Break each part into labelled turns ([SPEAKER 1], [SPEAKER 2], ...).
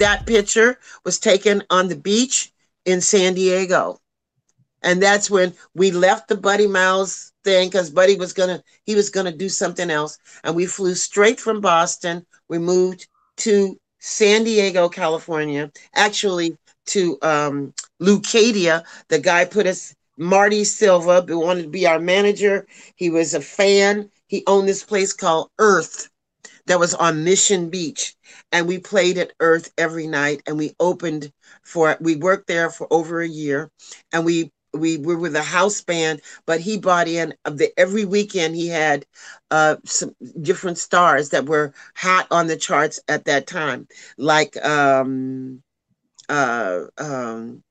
[SPEAKER 1] that picture was taken on the beach in San Diego. And that's when we left the Buddy Miles thing because Buddy was gonna he was gonna do something else. And we flew straight from Boston. We moved to San Diego, California, actually to um Leucadia. The guy put us Marty Silva, who wanted to be our manager. He was a fan. He owned this place called Earth that was on Mission Beach. And we played at Earth every night and we opened for we worked there for over a year and we we were with a house band, but he brought in the every weekend he had uh, some different stars that were hot on the charts at that time, like um, uh, um,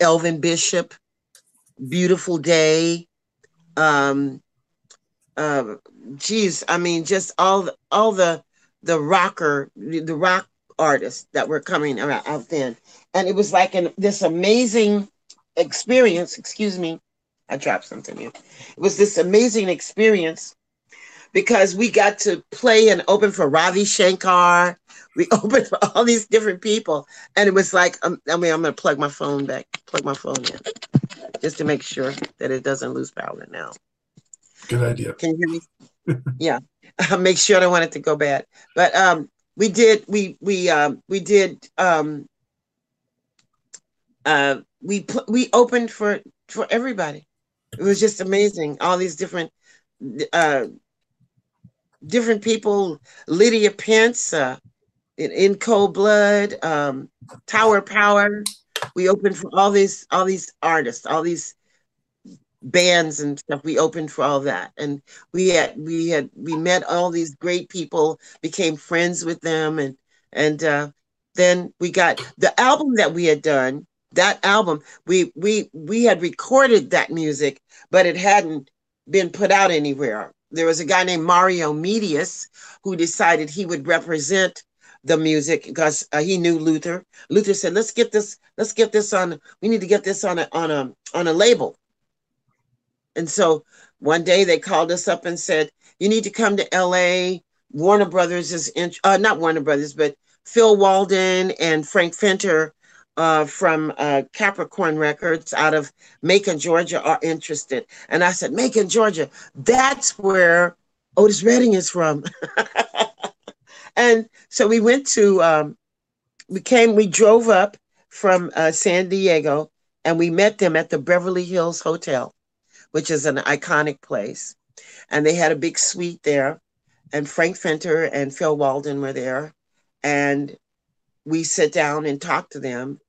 [SPEAKER 1] Elvin Bishop, Beautiful Day, um, uh, geez, I mean, just all the, all the the rocker, the rock artists that were coming out then, and it was like an this amazing experience. Excuse me, I dropped something here. It was this amazing experience because we got to play and open for Ravi Shankar. We opened for all these different people, and it was like, um, I mean, I'm gonna plug my phone back, plug my phone in, just to make sure that it doesn't lose power now.
[SPEAKER 2] Good idea.
[SPEAKER 1] Can you hear me? Yeah. Make sure I don't want it to go bad. But um we did we we um we did um uh we we opened for for everybody. It was just amazing. All these different uh different people, Lydia Pence, uh in, in cold blood, um Tower Power. We opened for all these all these artists, all these bands and stuff we opened for all that. And we had we had we met all these great people became friends with them and and uh then we got the album that we had done that album we we we had recorded that music but it hadn't been put out anywhere. There was a guy named Mario Medious who decided he would represent the music because uh, he knew luther. Luther said let's get this let's get this on we need to get this on a on a on a label and so one day they called us up and said, You need to come to LA. Warner Brothers is in, uh, not Warner Brothers, but Phil Walden and Frank Fenter uh, from uh, Capricorn Records out of Macon, Georgia are interested. And I said, Macon, Georgia, that's where Otis Redding is from. and so we went to, um, we came, we drove up from uh, San Diego and we met them at the Beverly Hills Hotel which is an iconic place. And they had a big suite there. And Frank Fenter and Phil Walden were there. And we sit down and talk to them.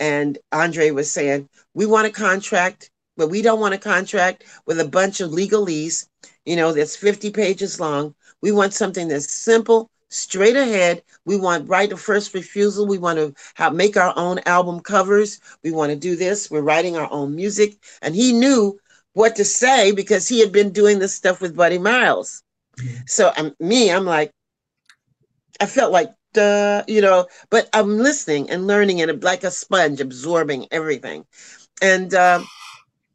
[SPEAKER 1] And Andre was saying, We want a contract, but we don't want a contract with a bunch of legalese, you know, that's 50 pages long. We want something that's simple, straight ahead. We want right of first refusal. We want to have, make our own album covers. We want to do this. We're writing our own music. And he knew what to say because he had been doing this stuff with Buddy Miles. Mm-hmm. So um, me, I'm like, I felt like, duh, you know, but I'm listening and learning and like a sponge, absorbing everything. And um,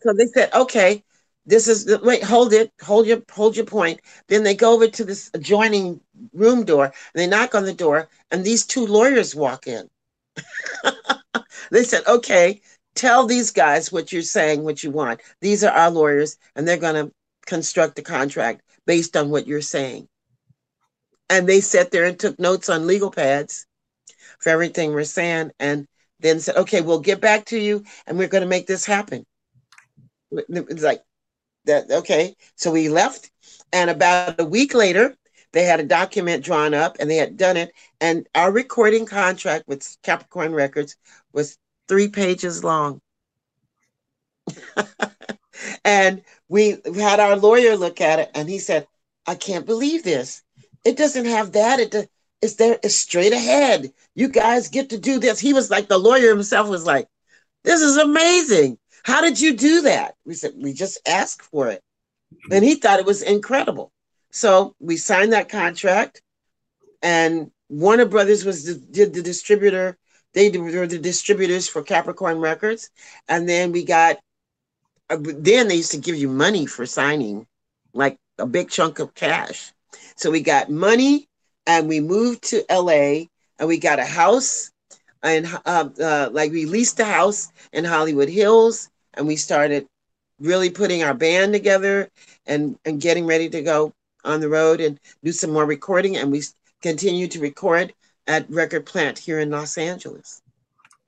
[SPEAKER 1] so they said, okay, this is the wait, hold it, hold your hold your point. Then they go over to this adjoining room door and they knock on the door, and these two lawyers walk in. they said, okay, tell these guys what you're saying, what you want. These are our lawyers, and they're going to construct a contract based on what you're saying. And they sat there and took notes on legal pads for everything we're saying, and then said, okay, we'll get back to you, and we're going to make this happen. It's like that, okay. So we left, and about a week later, they had a document drawn up and they had done it. And our recording contract with Capricorn Records was three pages long. and we had our lawyer look at it and he said, I can't believe this. It doesn't have that. It it's there, it's straight ahead. You guys get to do this. He was like, the lawyer himself was like, This is amazing. How did you do that? We said, We just asked for it. And he thought it was incredible. So we signed that contract, and Warner Brothers was did the distributor they were the distributors for Capricorn Records, and then we got. Uh, then they used to give you money for signing, like a big chunk of cash. So we got money, and we moved to LA, and we got a house, and uh, uh, like we leased a house in Hollywood Hills, and we started really putting our band together and and getting ready to go on the road and do some more recording. And we continue to record at Record Plant here in Los Angeles.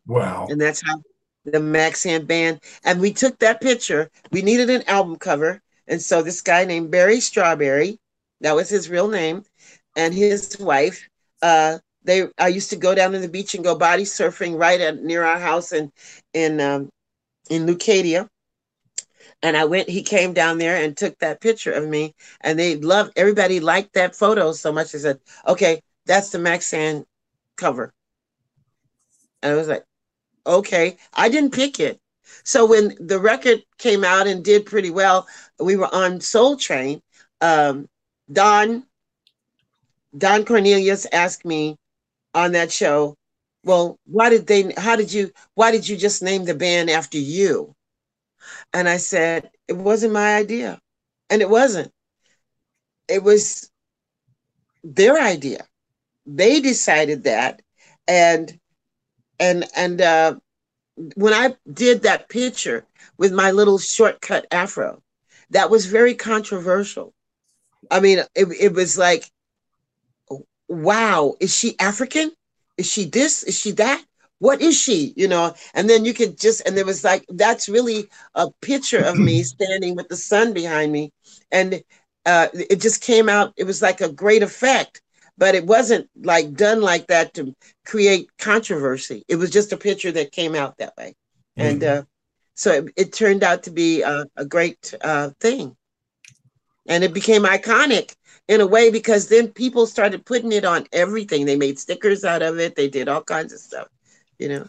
[SPEAKER 2] Wow!
[SPEAKER 1] And that's how the Maxayn band. And we took that picture. We needed an album cover, and so this guy named Barry Strawberry, that was his real name, and his wife. Uh, they I used to go down to the beach and go body surfing right at near our house in in um, in Leucadia and I went, he came down there and took that picture of me, and they loved everybody liked that photo so much. They said, okay, that's the Maxayn cover. And I was like, okay, I didn't pick it. So when the record came out and did pretty well, we were on Soul Train. Um, Don, Don Cornelius asked me on that show, well, why did they, how did you, why did you just name the band after you? And I said, it wasn't my idea. And it wasn't. It was their idea. They decided that. And and and uh when I did that picture with my little shortcut afro, that was very controversial. I mean, it, it was like, wow, is she African? Is she this? Is she that? what is she you know and then you could just and there was like that's really a picture of me standing with the sun behind me and uh, it just came out it was like a great effect but it wasn't like done like that to create controversy it was just a picture that came out that way mm-hmm. and uh, so it, it, turned out to be a, a great uh, thing and it became iconic in a way because then people started putting it on everything they made stickers out of it they did all kinds of stuff you know.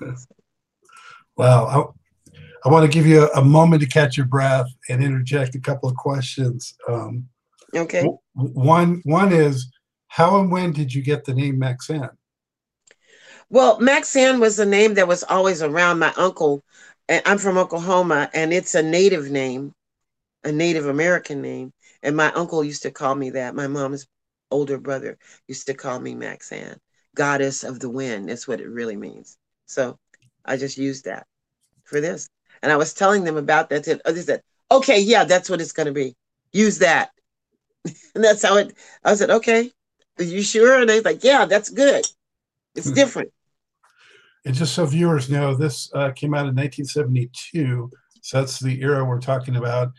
[SPEAKER 2] Well, I, I want to give you a, a, moment to catch your breath and interject a couple of questions. Um,
[SPEAKER 1] okay.
[SPEAKER 2] One one is how and when did you get the name Maxayn?
[SPEAKER 1] Well, Maxayn was a name that was always around my uncle. I'm from Oklahoma, and it's a native name, a Native American name. And my uncle used to call me that. My mom's older brother used to call me Maxayn, goddess of the wind. That's what it really means. So I just used that for this. And I was telling them about that. They said, okay, yeah, that's what it's going to be. Use that. and that's how it, I said, okay, are you sure? And they're like, yeah, that's good. It's mm-hmm. different.
[SPEAKER 2] And just so viewers know, this uh, came out in 1972. So that's the era we're talking about.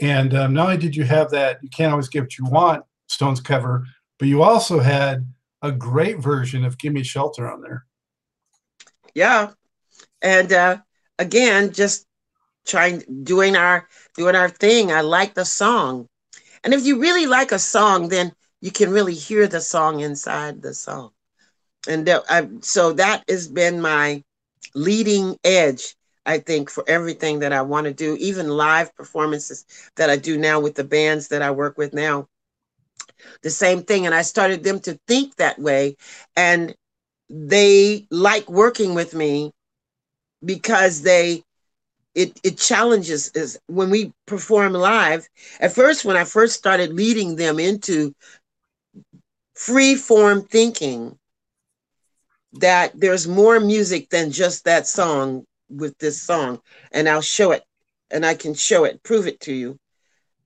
[SPEAKER 2] And um, not only did you have that, you can't always get what you want Stones cover, but you also had a great version of Gimme Shelter on there
[SPEAKER 1] yeah and uh again just trying doing our doing our thing i like the song and if you really like a song then you can really hear the song inside the song. And I, so that has been my leading edge i think for everything that i want to do even live performances that i do now with the bands that i work with now. The same thing and i started them to think that way and they like working with me because they it it challenges is when we perform live at first when i first started leading them into free form thinking that there's more music than just that song with this song. And i'll show it and i can show it prove it to you.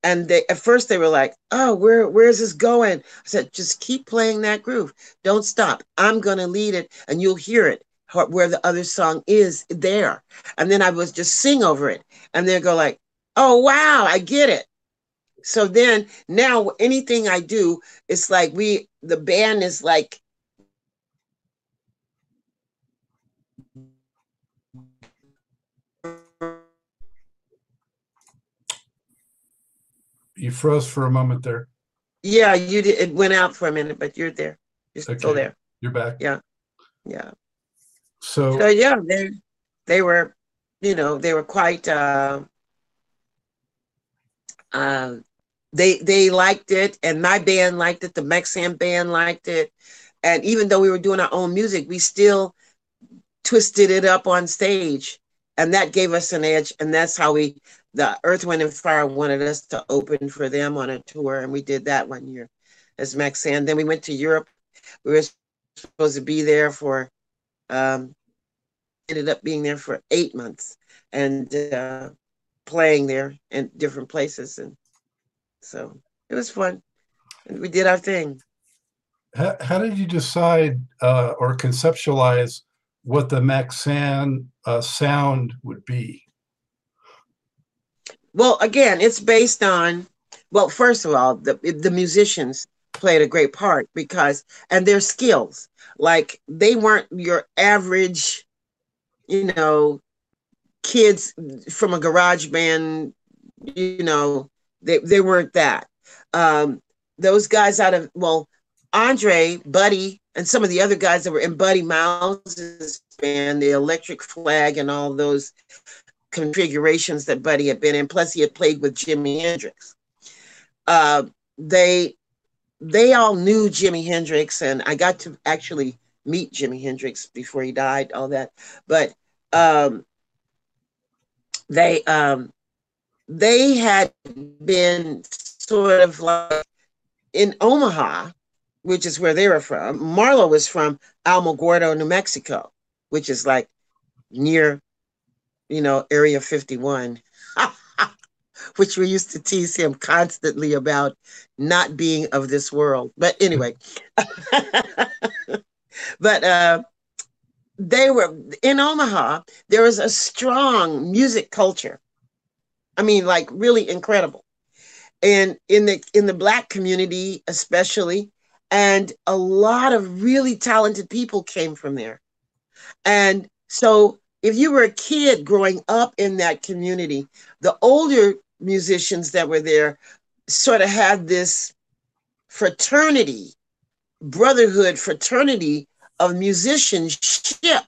[SPEAKER 1] And they at first they were like oh where where's this going? I said just keep playing that groove. Don't stop. I'm going to lead it and you'll hear it where the other song is there. And then i was just sing over it and they go like oh wow i get it so then now anything i do it's like we the band is like
[SPEAKER 2] you froze for a moment there.
[SPEAKER 1] Yeah, you did. It went out for a minute, but you're there. You're okay. still there.
[SPEAKER 2] You're back.
[SPEAKER 1] Yeah, yeah.
[SPEAKER 2] So,
[SPEAKER 1] so yeah, they they were, you know, they were quite. Uh, uh, they they liked it, and my band liked it. The Maxayn band liked it, and even though we were doing our own music, we still twisted it up on stage, and that gave us an edge. And that's how we the Earth, Wind, and Fire wanted us to open for them on a tour, and we did that one year as Maxayn. Then we went to Europe. We were supposed to be there for, um, ended up being there for eight months and uh, playing there in different places. And so it was fun. And we did our thing.
[SPEAKER 2] How, how did you decide uh, or conceptualize what the Maxayn uh, sound would be?
[SPEAKER 1] Well, again, it's based on, well, first of all, the, the musicians played a great part because, and their skills. Like they weren't your average, you know, kids from a garage band, you know, they, they weren't that. Um, those guys out of, well, Andre, Buddy, and some of the other guys that were in Buddy Miles's band, the Electric Flag, and all those configurations that Buddy had been in. Plus, he had played with Jimi Hendrix. Uh, they they all knew Jimi Hendrix, and I got to actually meet Jimi Hendrix before he died. All that, but um, they um, they had been sort of like in Omaha, which is where they were from. Marlo was from Alamogordo, New Mexico, which is like near, you know, Area 51, which we used to tease him constantly about not being of this world. But anyway, but uh, they were in Omaha, there was a strong music culture. I mean, like really incredible. And in the in the black community, especially, and a lot of really talented people came from there. And so if you were a kid growing up in that community, the older musicians that were there sort of had this fraternity, brotherhood, fraternity of musicianship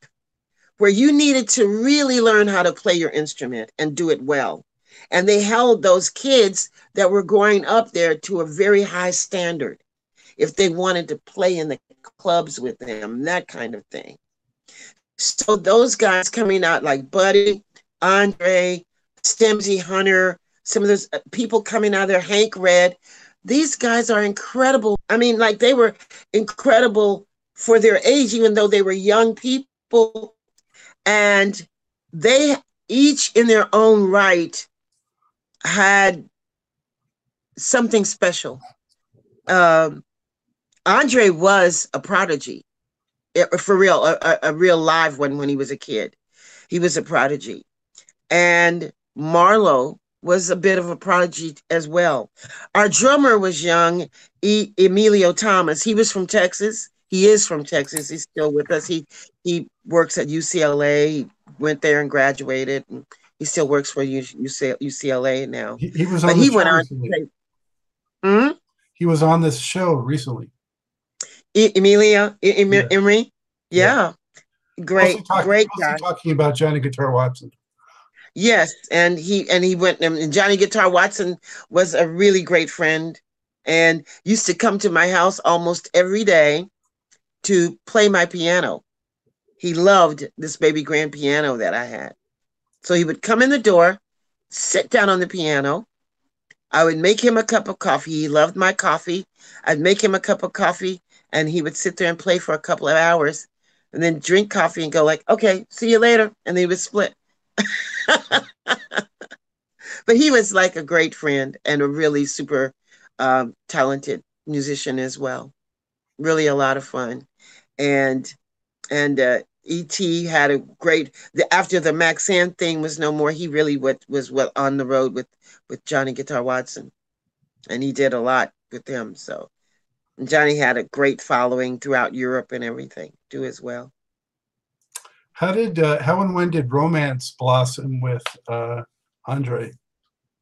[SPEAKER 1] where you needed to really learn how to play your instrument and do it well. And they held those kids that were growing up there to a very high standard if they wanted to play in the clubs with them, that kind of thing. So those guys coming out like Buddy, Andre, Stemsy Hunter, some of those uh, people coming out there, Hank Redd, these guys are incredible. I mean, like they were incredible for their age, even though they were young people. And they each in their own right had something special. Um, Andre was a prodigy, for real, a, a, real live one when he was a kid. He was a prodigy. And Marlo was a bit of a prodigy as well. Our drummer was young, e- Emilio Thomas. He was from Texas. He is from Texas. He's still with us. He he works at UCLA. He went there and graduated. And he still works for UCLA now.
[SPEAKER 2] He, he was on. But he went recently. on. Hmm? He was on this show recently.
[SPEAKER 1] Emilia Emery. Yeah. yeah. Great, talk, great guy.
[SPEAKER 2] Talking about Johnny Guitar Watson.
[SPEAKER 1] Yes, and he and he went and Johnny Guitar Watson was a really great friend and used to come to my house almost every day to play my piano. He loved this baby grand piano that I had. So he would come in the door, sit down on the piano. I would make him a cup of coffee. He loved my coffee. I'd make him a cup of coffee and he would sit there and play for a couple of hours and then drink coffee and go like, okay, see you later. And they would split. but he was like a great friend and a really super um, talented musician as well. Really a lot of fun. And, and, uh, E.T. had a great the, after the Maxayn thing was no more. He really what was what on the road with with Johnny Guitar Watson, and he did a lot with him. So Johnny had a great following throughout Europe and everything too as well.
[SPEAKER 2] How did uh, how and when did romance blossom with uh, Andre?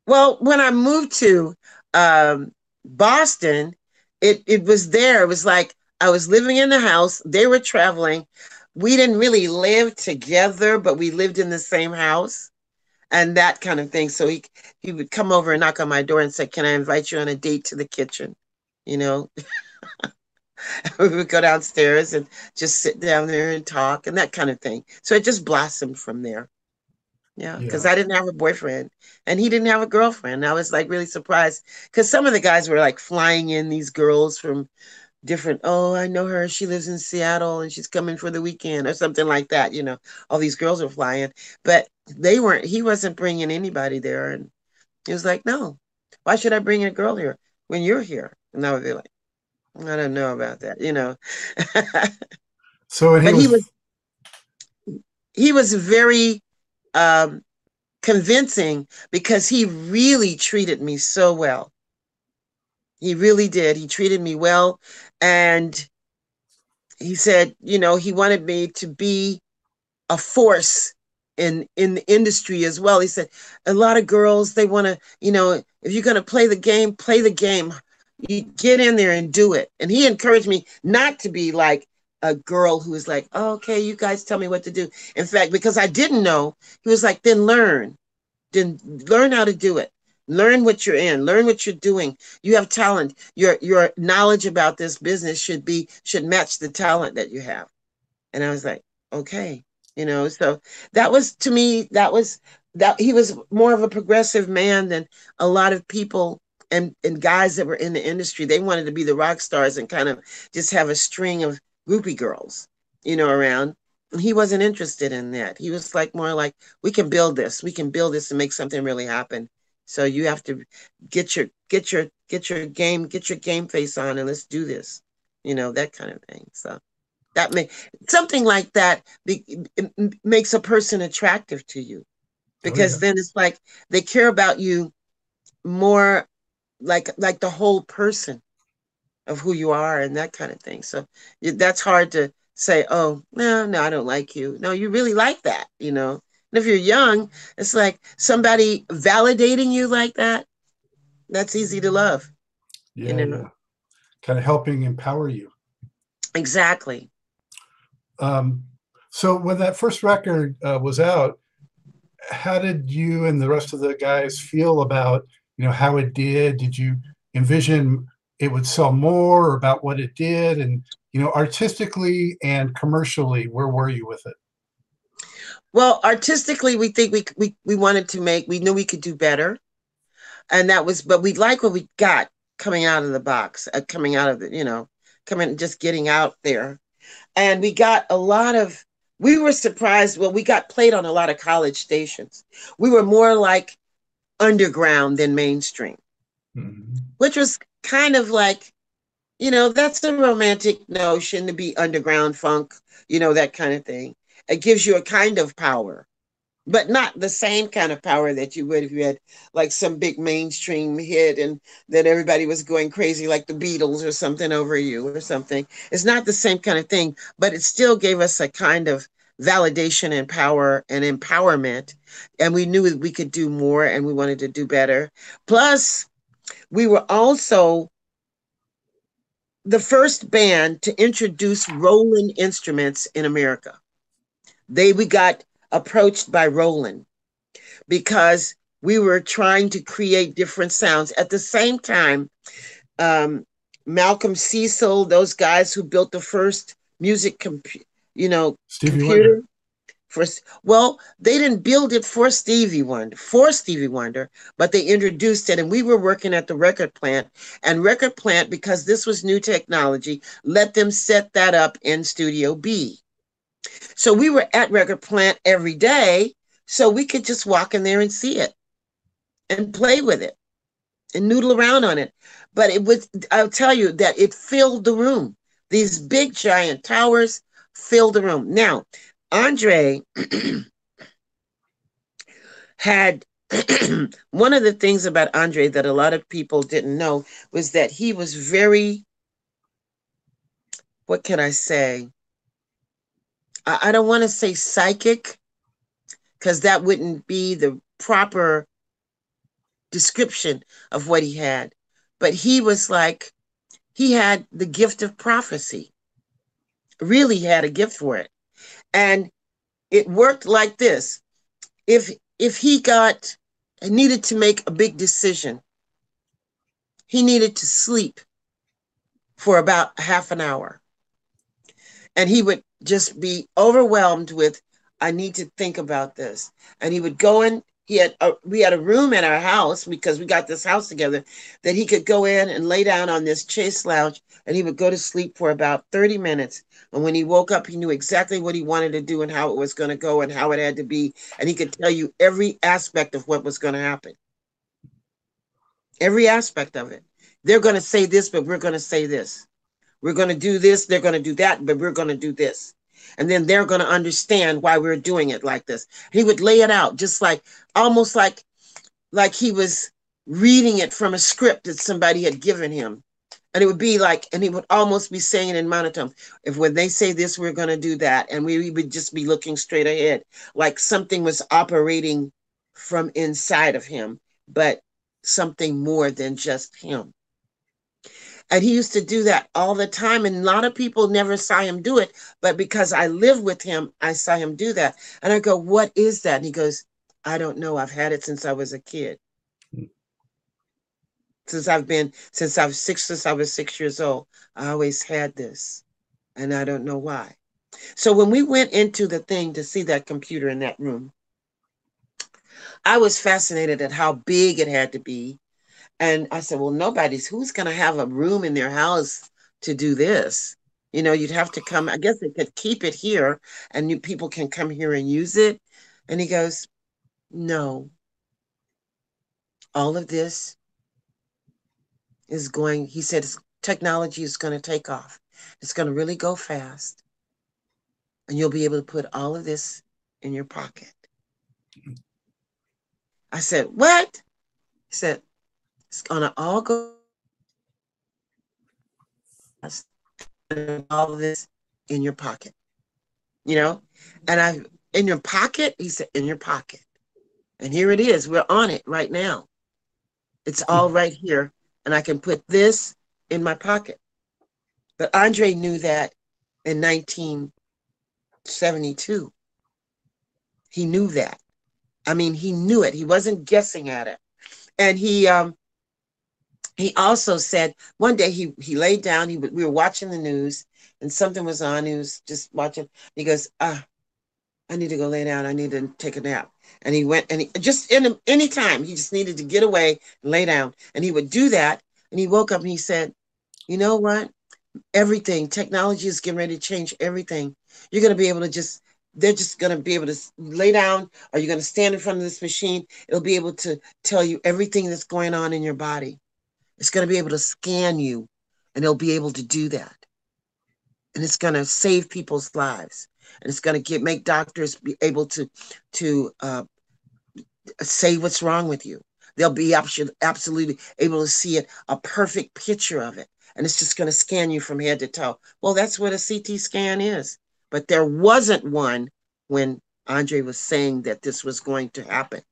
[SPEAKER 1] Well, when I moved to um, Boston, it it was there. It was like I was living in the house. They were traveling. We didn't really live together, but we lived in the same house and that kind of thing. So he he would come over and knock on my door and say, "Can I invite you on a date to the kitchen?" You know. we would go downstairs and just sit down there and talk and that kind of thing. So it just blossomed from there. Yeah, because yeah. I didn't have a boyfriend and he didn't have a girlfriend. I was like really surprised because some of the guys were like flying in these girls from different oh i know her. She lives in seattle and she's coming for the weekend or something like that you know. All these girls are flying but they weren't he wasn't bringing anybody there and he was like no. Why should i bring a girl here when you're here? And i would be like i don't know about that you know.
[SPEAKER 2] So he
[SPEAKER 1] but
[SPEAKER 2] was,
[SPEAKER 1] he was he was very um convincing because he really treated me so well he really did. He treated me well. And he said, you know, he wanted me to be a force in in the industry as well. He said, a lot of girls, they want to, you know, if you're going to play the game, play the game. You get in there and do it. And he encouraged me not to be like a girl who was like, oh, okay, you guys tell me what to do. In fact, because I didn't know, he was like, then learn. Then learn how to do it learn what you're in. Learn what you're doing. You have talent. Your your knowledge about this business should be should match the talent that you have. And i was like okay you know so that was to me that was that he was more of a progressive man than a lot of people and and guys that were in the industry. They wanted to be the rock stars and kind of just have a string of groupie girls you know around. He wasn't interested in that. He was like more like we can build this. We can build this and make something really happen so you have to get your get your get your game get your game face on and let's do this. You know that kind of thing. So that may something like that be, makes a person attractive to you oh, because oh, yeah. then it's like they care about you more like like the whole person of who you are and that kind of thing so that's hard to say oh no no i don't like you no you really like that you know and if you're young, it's like somebody validating you like that. That's easy to love.
[SPEAKER 2] Yeah, you know? yeah. kind of helping empower you.
[SPEAKER 1] Exactly.
[SPEAKER 2] Um, so when that first record uh, was out, how did you and the rest of the guys feel about you know how it did? Did you envision it would sell more, or about what it did, and you know artistically and commercially, where were you with it?
[SPEAKER 1] Well, artistically, we think we we we wanted to make. We knew we could do better, and that was. But we like what we got coming out of the box, uh, coming out of the, you know, coming just getting out there, and we got a lot of. We were surprised. Well, we got played on a lot of college stations. We were more like underground than mainstream, mm-hmm. which was kind of like, you know, that's a romantic notion to be underground funk, you know, that kind of thing. It gives you a kind of power, but not the same kind of power that you would if you had like some big mainstream hit and then everybody was going crazy like the Beatles or something over you or something. It's not the same kind of thing, but it still gave us a kind of validation and power and empowerment. And we knew we could do more and we wanted to do better. Plus, we were also the first band to introduce Roland instruments in America they we got approached by Roland because we were trying to create different sounds at the same time. Um, Malcolm Cecil, those guys who built the first music, compu- you know,
[SPEAKER 2] Stevie computer. Wonder.
[SPEAKER 1] For, well, they didn't build it for Stevie Wonder, for Stevie Wonder, but they introduced it, and we were working at the record plant. And record plant, because this was new technology, let them set that up in Studio B. So we were at Record Plant every day, so we could just walk in there and see it and play with it and noodle around on it. But it was, I'll tell you that it filled the room. These big giant towers filled the room. Now, Andre had one of the things about Andre that a lot of people didn't know was that he was very, what can I say? I, don't want to say psychic because that wouldn't be the proper description of what he had. But he was like, he had the gift of prophecy, really had a gift for it. And it worked like this. If if he got and needed to make a big decision, he needed to sleep for about half an hour. And he would just be overwhelmed with, I need to think about this. And he would go in he had a, we had a room in our house because we got this house together that he could go in and lay down on this chase lounge and he would go to sleep for about 30 minutes. And when he woke up he knew exactly what he wanted to do and how it was going to go and how it had to be. And he could tell you every aspect of what was going to happen. Every aspect of it. They're going to say this but we're going to say this. We're going to do this they're going to do that but we're going to do this and then they're going to understand why we're doing it like this. He would lay it out just like almost like like he was reading it from a script that somebody had given him. And it would be like and he would almost be saying in monotone if when they say this we're going to do that and we would just be looking straight ahead like something was operating from inside of him but something more than just him and he used to do that all the time. And a lot of people never saw him do it. But because I live with him, I saw him do that. And I go, What is that? And he goes, I don't know. I've had it since I was a kid. Since I've been, since I was six, since I was six years old, I always had this. And I don't know why. So when we went into the thing to see that computer in that room, I was fascinated at how big it had to be and I said, well, nobody's, who's going to have a room in their house to do this? You know, you'd have to come, I guess they could keep it here and people can come here and use it. And he goes, no. All of this is going, he said, technology is going to take off. It's going to really go fast. And you'll be able to put all of this in your pocket. I said, what? He said, it's gonna all go all this in your pocket. You know? And I in your pocket, he said, in your pocket. And here it is. We're on it right now. It's all right here. And I can put this in my pocket. But Andre knew that in 1972. He knew that. I mean, he knew it. He wasn't guessing at it. And he um he also said one day he he laid down. He we were watching the news and something was on. He was just watching. He goes, ah, I need to go lay down. I need to take a nap. And he went and he just in any time he just needed to get away and lay down. And he would do that. And he woke up and he said, you know what? Everything technology is getting ready to change everything. You're going to be able to just they're just going to be able to lay down or you're going to stand in front of this machine it'll be able to tell you everything that's going on in your body it's going to be able to scan you and it'll be able to do that. And it's going to save people's lives. And it's going to get make doctors be able to to uh, say what's wrong with you. They'll be absolutely able to see it, a perfect picture of it. And it's just going to scan you from head to toe. Well, that's what a CT scan is. But there wasn't one when Andre was saying that this was going to happen.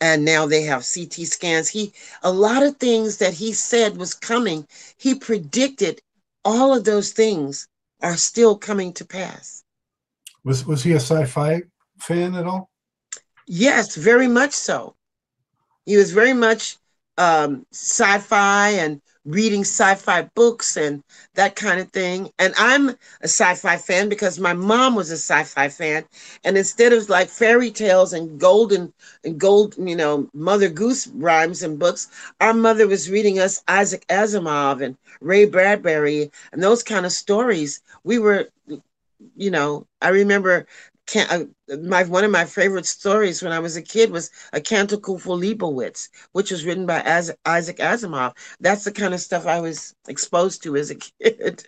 [SPEAKER 1] And now they have CT scans. He a lot of things that he said was coming, he predicted all of those things are still coming to pass.
[SPEAKER 2] Was was he a sci-fi fan at all?
[SPEAKER 1] Yes, very much so. He was very much um, sci-fi and reading sci-fi books and that kind of thing. And I'm a sci-fi fan because my mom was a sci-fi fan. And instead of like fairy tales and golden and gold, you know, Mother Goose rhymes and books, our mother was reading us Isaac Asimov and Ray Bradbury and those kind of stories. We were, you know, I remember can uh, my one of my favorite stories when I was a kid was a Canticle for Leibowitz, which was written by Isaac Asimov. That's the kind of stuff I was exposed to as a kid.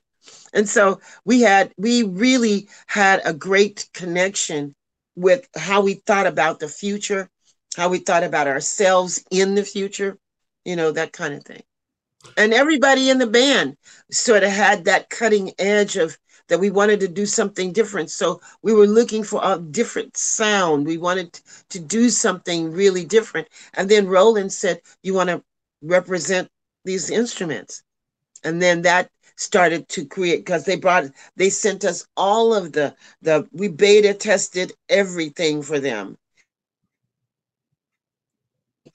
[SPEAKER 1] And so we had we really had a great connection with how we thought about the future, how we thought about ourselves in the future, you know, that kind of thing. And everybody in the band sort of had that cutting edge of that we wanted to do something different. So we were looking for a different sound. We wanted to do something really different. And then Roland said, You want to represent these instruments? And then that started to create because they brought they sent us all of the the we beta tested everything for them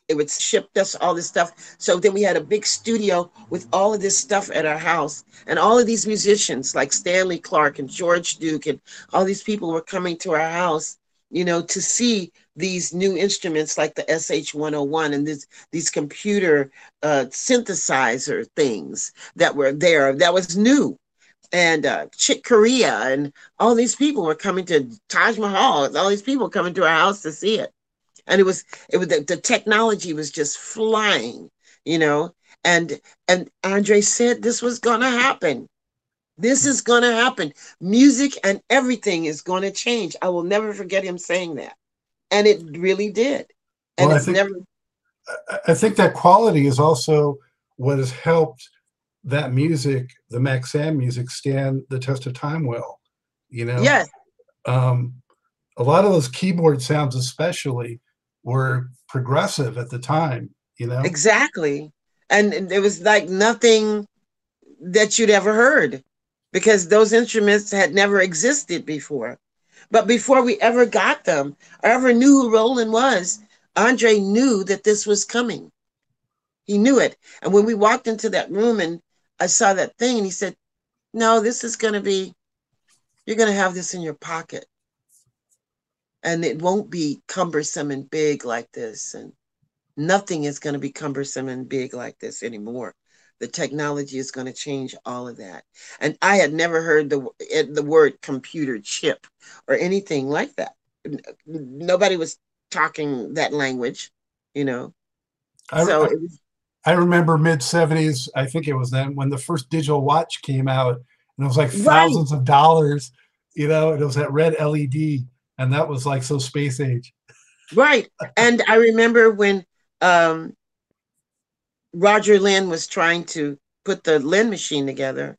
[SPEAKER 1] it would ship us all this stuff. So then we had a big studio with all of this stuff at our house. And all of these musicians like Stanley Clarke and George Duke and all these people were coming to our house you know, to see these new instruments like the SH101 and this, these computer uh, synthesizer things that were there that was new. And uh, Chick Corea and all these people were coming to Taj Mahal. All these people coming to our house to see it, and it was it was the, the technology was just flying, you know. And and Andre said this was gonna happen. This is gonna happen. Music and everything is gonna change. I will never forget him saying that and it really did. And well,
[SPEAKER 2] it's I think, never. I think that quality is also what has helped that music, the max Maxayn music, stand the test of time well. You know.
[SPEAKER 1] Yes.
[SPEAKER 2] Um, a lot of those keyboard sounds, especially, were progressive at the time. You know.
[SPEAKER 1] Exactly, and it was like nothing that you'd ever heard because those instruments had never existed before. But before we ever got them or ever knew who Roland was, Andre knew that this was coming. He knew it. And when we walked into that room and I saw that thing, and he said, No, this is going to be, you're going to have this in your pocket. And it won't be cumbersome and big like this. And nothing is going to be cumbersome and big like this anymore the technology is going to change all of that. And I had never heard the eh, the word computer chip or anything like that. Nobody was talking that language, you know.
[SPEAKER 2] I, so I, was, I remember mid 70s, I think it was then when the first digital watch came out and it was like thousands right. of dollars, you know, it was that red LED and that was like so space age.
[SPEAKER 1] Right. And I remember when um Roger Linn was trying to put the Linn machine together.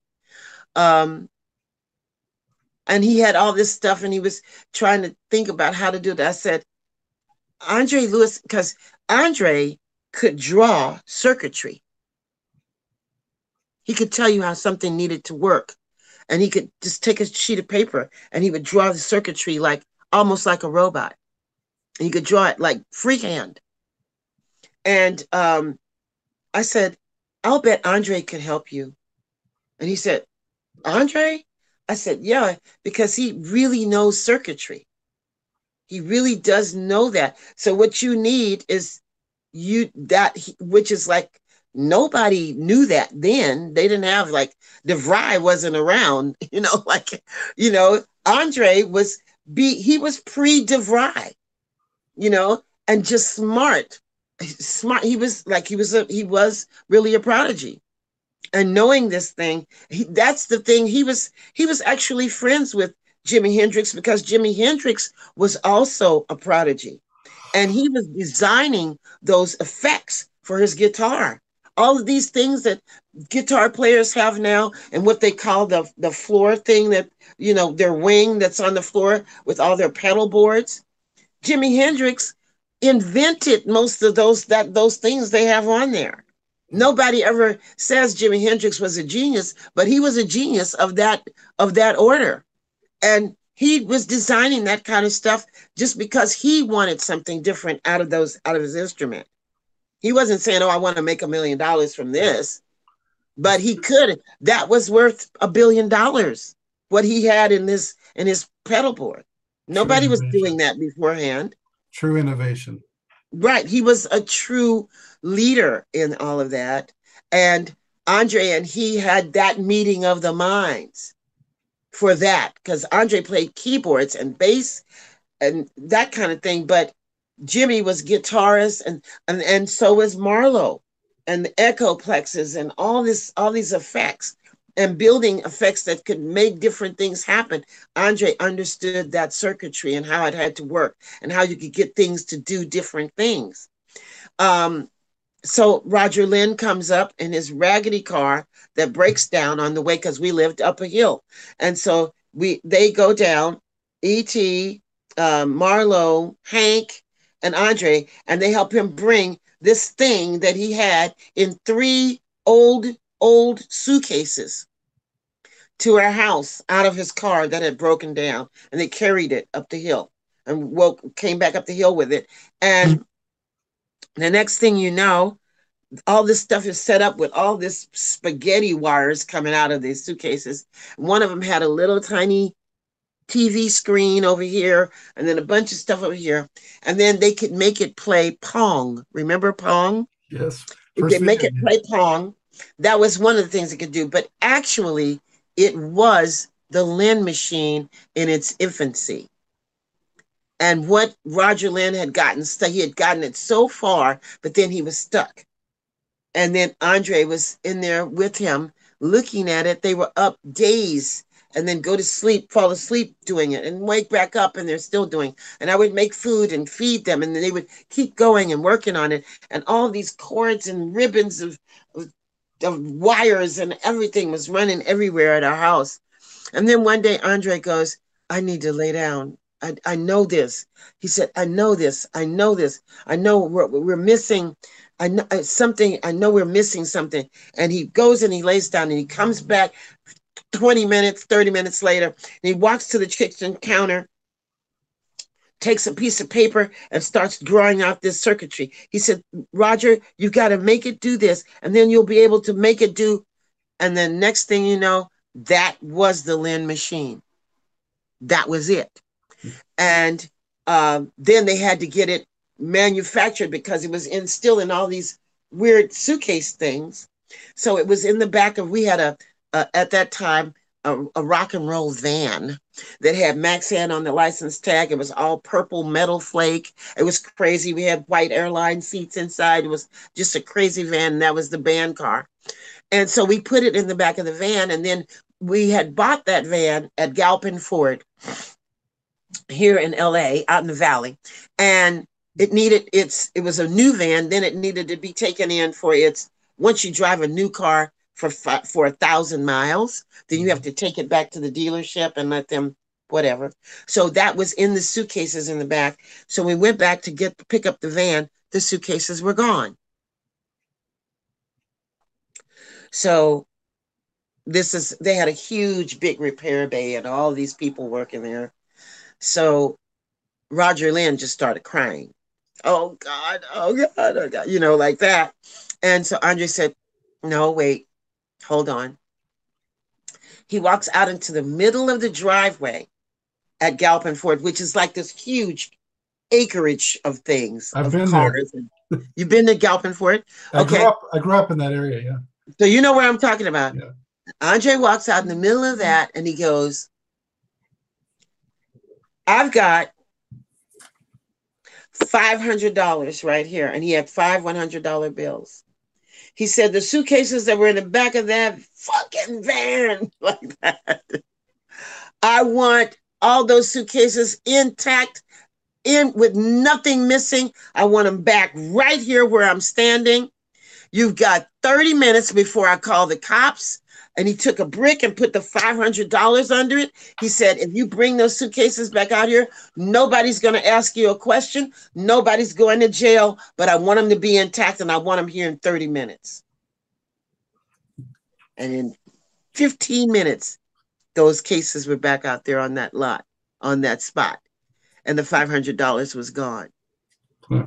[SPEAKER 1] Um, and he had all this stuff and he was trying to think about how to do it. I said, Andre Lewis, because Andre could draw circuitry. He could tell you how something needed to work. And he could just take a sheet of paper and he would draw the circuitry like almost like a robot. And he could draw it like freehand. And um, I said, I'll bet Andre could help you. And he said, Andre? I said, yeah, because he really knows circuitry. He really does know that. So what you need is you that which is like nobody knew that then. They didn't have like DeVry wasn't around, you know, like you know, Andre was be he was pre DeVry, you know, and just smart smart. He was like he was a he was really a prodigy. And knowing this thing, he, that's the thing. He was he was actually friends with Jimi Hendrix because Jimi Hendrix was also a prodigy, and he was designing those effects for his guitar. All of these things that guitar players have now, and what they call the the floor thing that you know their wing that's on the floor with all their pedal boards. Jimi Hendrix invented most of those that those things they have on there. Nobody ever says Jimi Hendrix was a genius, but he was a genius of that of that order. And he was designing that kind of stuff just because he wanted something different out of those out of his instrument. He wasn't saying, "Oh, I want to make a million dollars from this." But he could. That was worth a billion dollars. What he had in this in his pedal board. Nobody was doing that beforehand.
[SPEAKER 2] True innovation.
[SPEAKER 1] Right. He was a true leader in all of that. And Andre and he had that meeting of the minds for that because Andre played keyboards and bass and that kind of thing. But Jimi was guitarist and and, and so was Marlo and the Echoplexes and all this all these effects and building effects that could make different things happen. Andre understood that circuitry and how it had to work and how you could get things to do different things. Um, so Roger Linn comes up in his raggedy car that breaks down on the way because we lived up a hill, and so we they go down. E.T., um, Marlo, Hank, and Andre, and they help him bring this thing that he had in three old old suitcases to our house out of his car that had broken down and they carried it up the hill and woke came back up the hill with it. And mm. the next thing you know all this stuff is set up with all this spaghetti wires coming out of these suitcases. One of them had a little tiny TV screen over here, and then a bunch of stuff over here, and then they could make it play Pong. Remember Pong?
[SPEAKER 2] Yes.
[SPEAKER 1] If they make it play Pong, that was one of the things it could do. But actually, it was the Linn machine in its infancy. And what Roger Linn had gotten, he had gotten it so far, but then he was stuck. And then Andre was in there with him looking at it. They were up days and then go to sleep, fall asleep doing it, and wake back up and they're still doing. And I would make food and feed them, and they would keep going and working on it. And all these cords and ribbons of, of, of wires and everything was running everywhere at our house. And then one day Andre goes, I need to lay down. I, I know this. He said, I know this. I know this. I know we're, we're missing I know uh, something. I know we're missing something. And he goes and he lays down and he comes back 20 minutes, 30 minutes later. And he walks to the kitchen counter, takes a piece of paper and starts drawing out this circuitry. He said, Roger, you got to make it do this, and then you'll be able to make it do. And then next thing you know, that was the Linn machine. That was it. And uh, then they had to get it manufactured because it was in still in all these weird suitcase things. So it was in the back of we had a, a at that time a, a, rock and roll van that had Max Maxayn on the license tag. It was all purple metal flake. It was crazy. We had white airline seats inside. It was just a crazy van. That was the band car. And so we put it in the back of the van. And then we had bought that van at Galpin Ford here in LA, out in the valley. And it needed its it was a new van then it needed to be taken in for its once you drive a new car for for a thousand miles then you have mm-hmm. to take it back to the dealership and let them whatever. So that was in the suitcases in the back. So we went back to get pick up the van. The suitcases were gone. So this is they had a huge big repair bay and all these people working there. So Roger Linn just started crying. Oh God, oh God, oh God, you know, like that. And so Andre said, no, wait, hold on. He walks out into the middle of the driveway at Galpin Ford, which is like this huge acreage of things.
[SPEAKER 2] I've
[SPEAKER 1] of
[SPEAKER 2] been cars.
[SPEAKER 1] there. You've been to Galpin Ford?
[SPEAKER 2] Okay. I grew, up, I grew up in that area, yeah.
[SPEAKER 1] So you know where I'm talking about. Yeah. Andre walks out in the middle of that and he goes, I've got $500 right here. And he had five $100 bills. He said the suitcases that were in the back of that fucking van, like that. I want all those suitcases intact, in with nothing missing. I want them back right here where I'm standing. You've got 30 minutes before I call the cops and he took a brick and put the $500 under it. He said, if you bring those suitcases back out here, nobody's going to ask you a question. Nobody's going to jail, but I want them to be intact and I want them here in 30 minutes. And in 15 minutes, those cases were back out there on that lot, on that spot. And the $500 was gone. Hmm.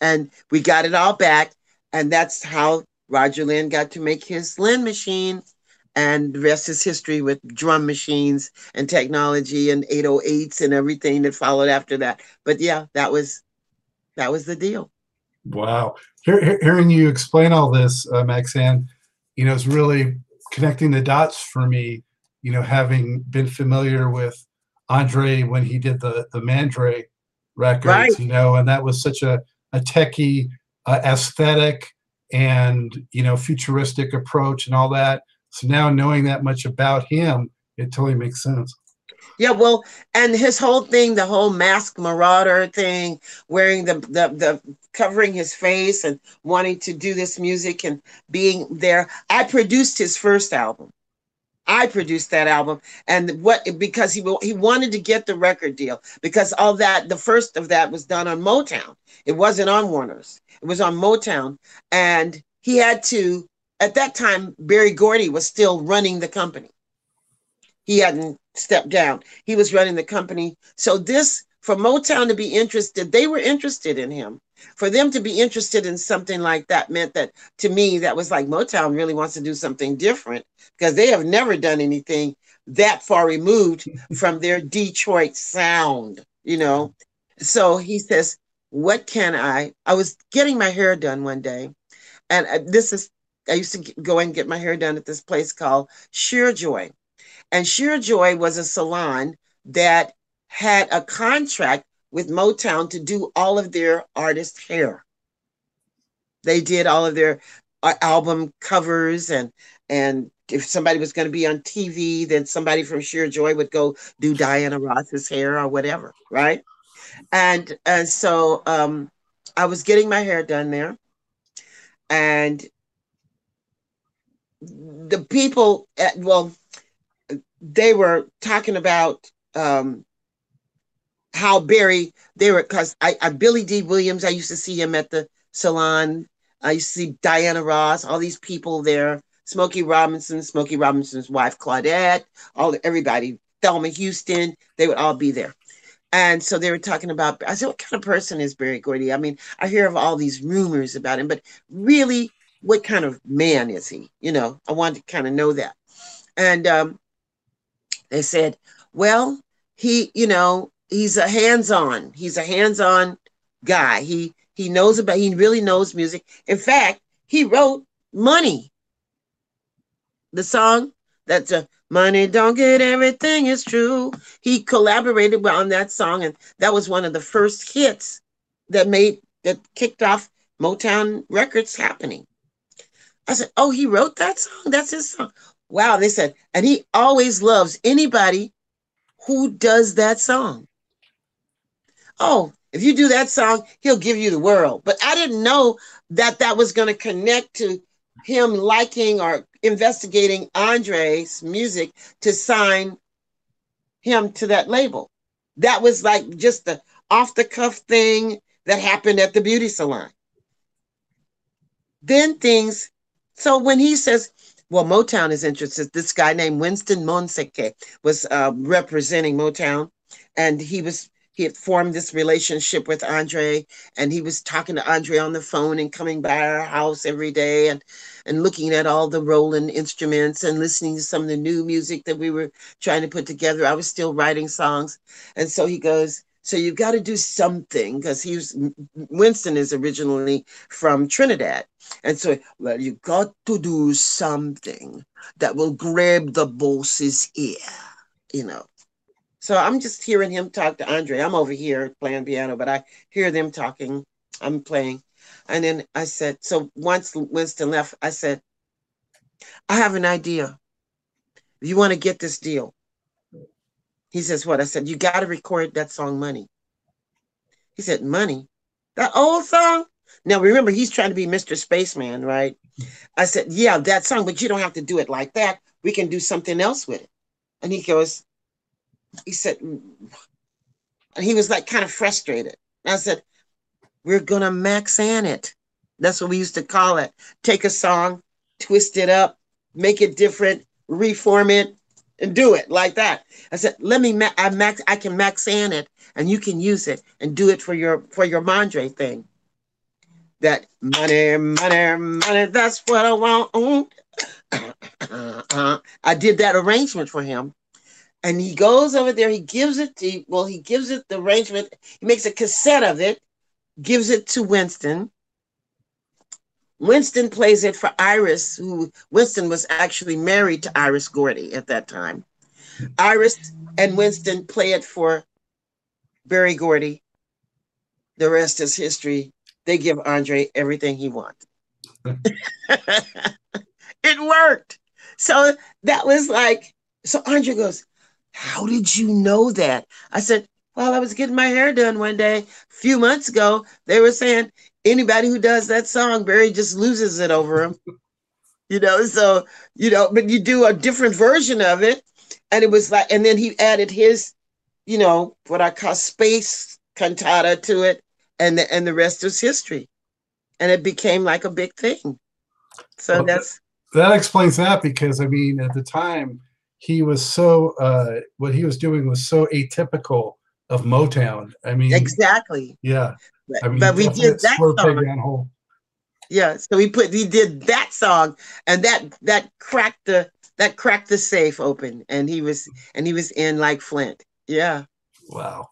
[SPEAKER 1] And we got it all back. And that's how Roger Linn got to make his Linn machine and the rest is history with drum machines and technology and 808s and everything that followed after that. But yeah, that was that was the deal.
[SPEAKER 2] Wow, hearing you explain all this, uh, Maxayn, you know, it's really connecting the dots for me. You know, having been familiar with Andre when he did the the Mandre records, right. you know, and that was such a a techie uh, aesthetic and you know futuristic approach and all that so now knowing that much about him, it totally makes sense.
[SPEAKER 1] Yeah, well, and his whole thing, the whole mask marauder thing, wearing the, the the covering his face and wanting to do this music and being there. I produced his first album. I produced that album, and what because he he wanted to get the record deal because all that the first of that was done on Motown. It wasn't on Warner's. It was on Motown, and he had to at that time, Berry Gordy was still running the company. He hadn't stepped down. He was running the company. So this, for Motown to be interested, they were interested in him. for them to be interested in something like that meant that to me that was like Motown really wants to do something different because they have never done anything that far removed from their Detroit sound, you know. So he says, "What can I?" I was getting my hair done one day, and uh, this is I used to go and get my hair done at this place called Sheer Joy, and Sheer Joy was a salon that had a contract with Motown to do all of their artist hair. They did all of their uh, album covers and and if somebody was going to be on TV, then somebody from Sheer Joy would go do Diana Ross's hair or whatever, right? And and so um, I was getting my hair done there, and the people at, well, they were talking about um, how Barry they were because I, I Billy Dee Williams I used to see him at the salon. I used to see Diana Ross, all these people there. Smokey Robinson, Smokey Robinson's wife Claudette, all everybody, Thelma Houston, they would all be there. And so they were talking about. I said, "What kind of person is Berry Gordy?" I mean, I hear of all these rumors about him, but really, what kind of man is he? You know, I wanted to kind of know that. And um, they said, "Well, he, you know, he's a hands-on. He's a hands-on guy. He he knows about. He really knows music. In fact, he wrote "Money," the song that's a money don't get everything is true. He collaborated on that song, and that was one of the first hits that made that kicked off Motown Records happening. I said, "Oh, he wrote that song. That's his song." Wow, they said, and he always loves anybody who does that song oh, if you do that song, he'll give you the world. But I didn't know that that was going to connect to him liking or investigating Andre's music to sign him to that label. That was like just the off the cuff thing that happened at the beauty salon. Then things, so when he says, well, Motown is interested, this guy named Winston Monseque was uh, representing Motown, and he was he had formed this relationship with Andre, and he was talking to Andre on the phone and coming by our house every day and and looking at all the Roland instruments and listening to some of the new music that we were trying to put together. I was still writing songs, and so he goes, "So you've got to do something," because he was Winston is originally from Trinidad, and so well, you got to do something that will grab the boss's ear, you know. So I'm just hearing him talk to Andre. I'm over here playing piano, but I hear them talking. I'm playing. And then I said, so once Winston left, I said, I have an idea. You want to get this deal? He says, What? I said, You got to record that song, Money. He said, Money? That old song? Now, remember, he's trying to be Mr. Spaceman, right? I said, Yeah, that song, but you don't have to do it like that. We can do something else with it. And he goes, he said, and he was like kind of frustrated. I said, we're going to max Maxayn it. That's what we used to call it. Take a song, twist it up, make it different, reform it, and do it like that. I said, let me, ma- I max, I can max in it, and you can use it and do it for your for your Mandre thing. That money, money, money. That's what I want. I did that arrangement for him and he goes over there. He gives it to well, he gives it the arrangement. He makes a cassette of it, gives it to Winston. Winston plays it for Iris, who Winston was actually married to Iris Gordy at that time. Iris and Winston play it for Berry Gordy. The rest is history. They give Andre everything he wants. it worked. So that was like, so Andre goes, how did you know that? I said, Well, I was getting my hair done one day a few months ago. They were saying anybody who does that song, Barry just loses it over him. you know, so, you know, but you do a different version of it. And it was like, and then he added his, you know, what I call space cantata to it. And the, and the rest is history. And it became like a big thing. So well, that's.
[SPEAKER 2] That explains that because, I mean, at the time, he was so uh, what he was doing was so atypical of Motown. I mean,
[SPEAKER 1] exactly.
[SPEAKER 2] Yeah. I mean,
[SPEAKER 1] but we did that song. Yeah, so we put he did that song, and that that cracked the that cracked the safe open, and he was and he was in like Flint. Yeah.
[SPEAKER 2] Wow.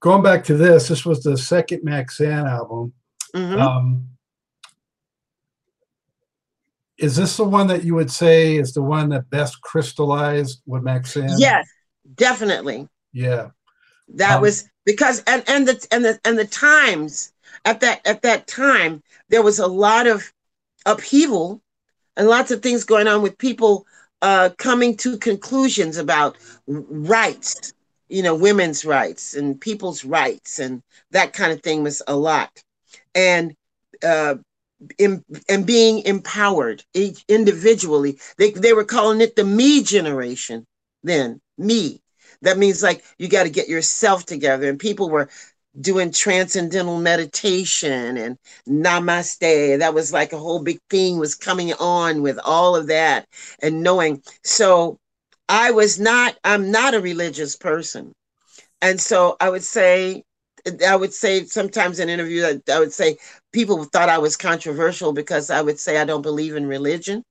[SPEAKER 2] Going back to this, this was the second Max Maxayn album.
[SPEAKER 1] Mhm.
[SPEAKER 2] Um, is this the one that you would say is the one that best crystallized what Max Maxayn?
[SPEAKER 1] yes, definitely.
[SPEAKER 2] Yeah.
[SPEAKER 1] That
[SPEAKER 2] Um,
[SPEAKER 1] was because and and the and the and the times at that at that time there was a lot of upheaval and lots of things going on with people uh, coming to conclusions about rights, you know, women's rights and people's rights and that kind of thing was a lot, and uh, in, and being empowered individually. They they were calling it the me generation then me that means like you got to get yourself together. And people were doing transcendental meditation and namaste. That was like a whole big thing was coming on with all of that and knowing. So i was not i'm not a religious person. And so i would say i would say sometimes in interviews I, I would say people thought i was controversial because i would say i don't believe in religion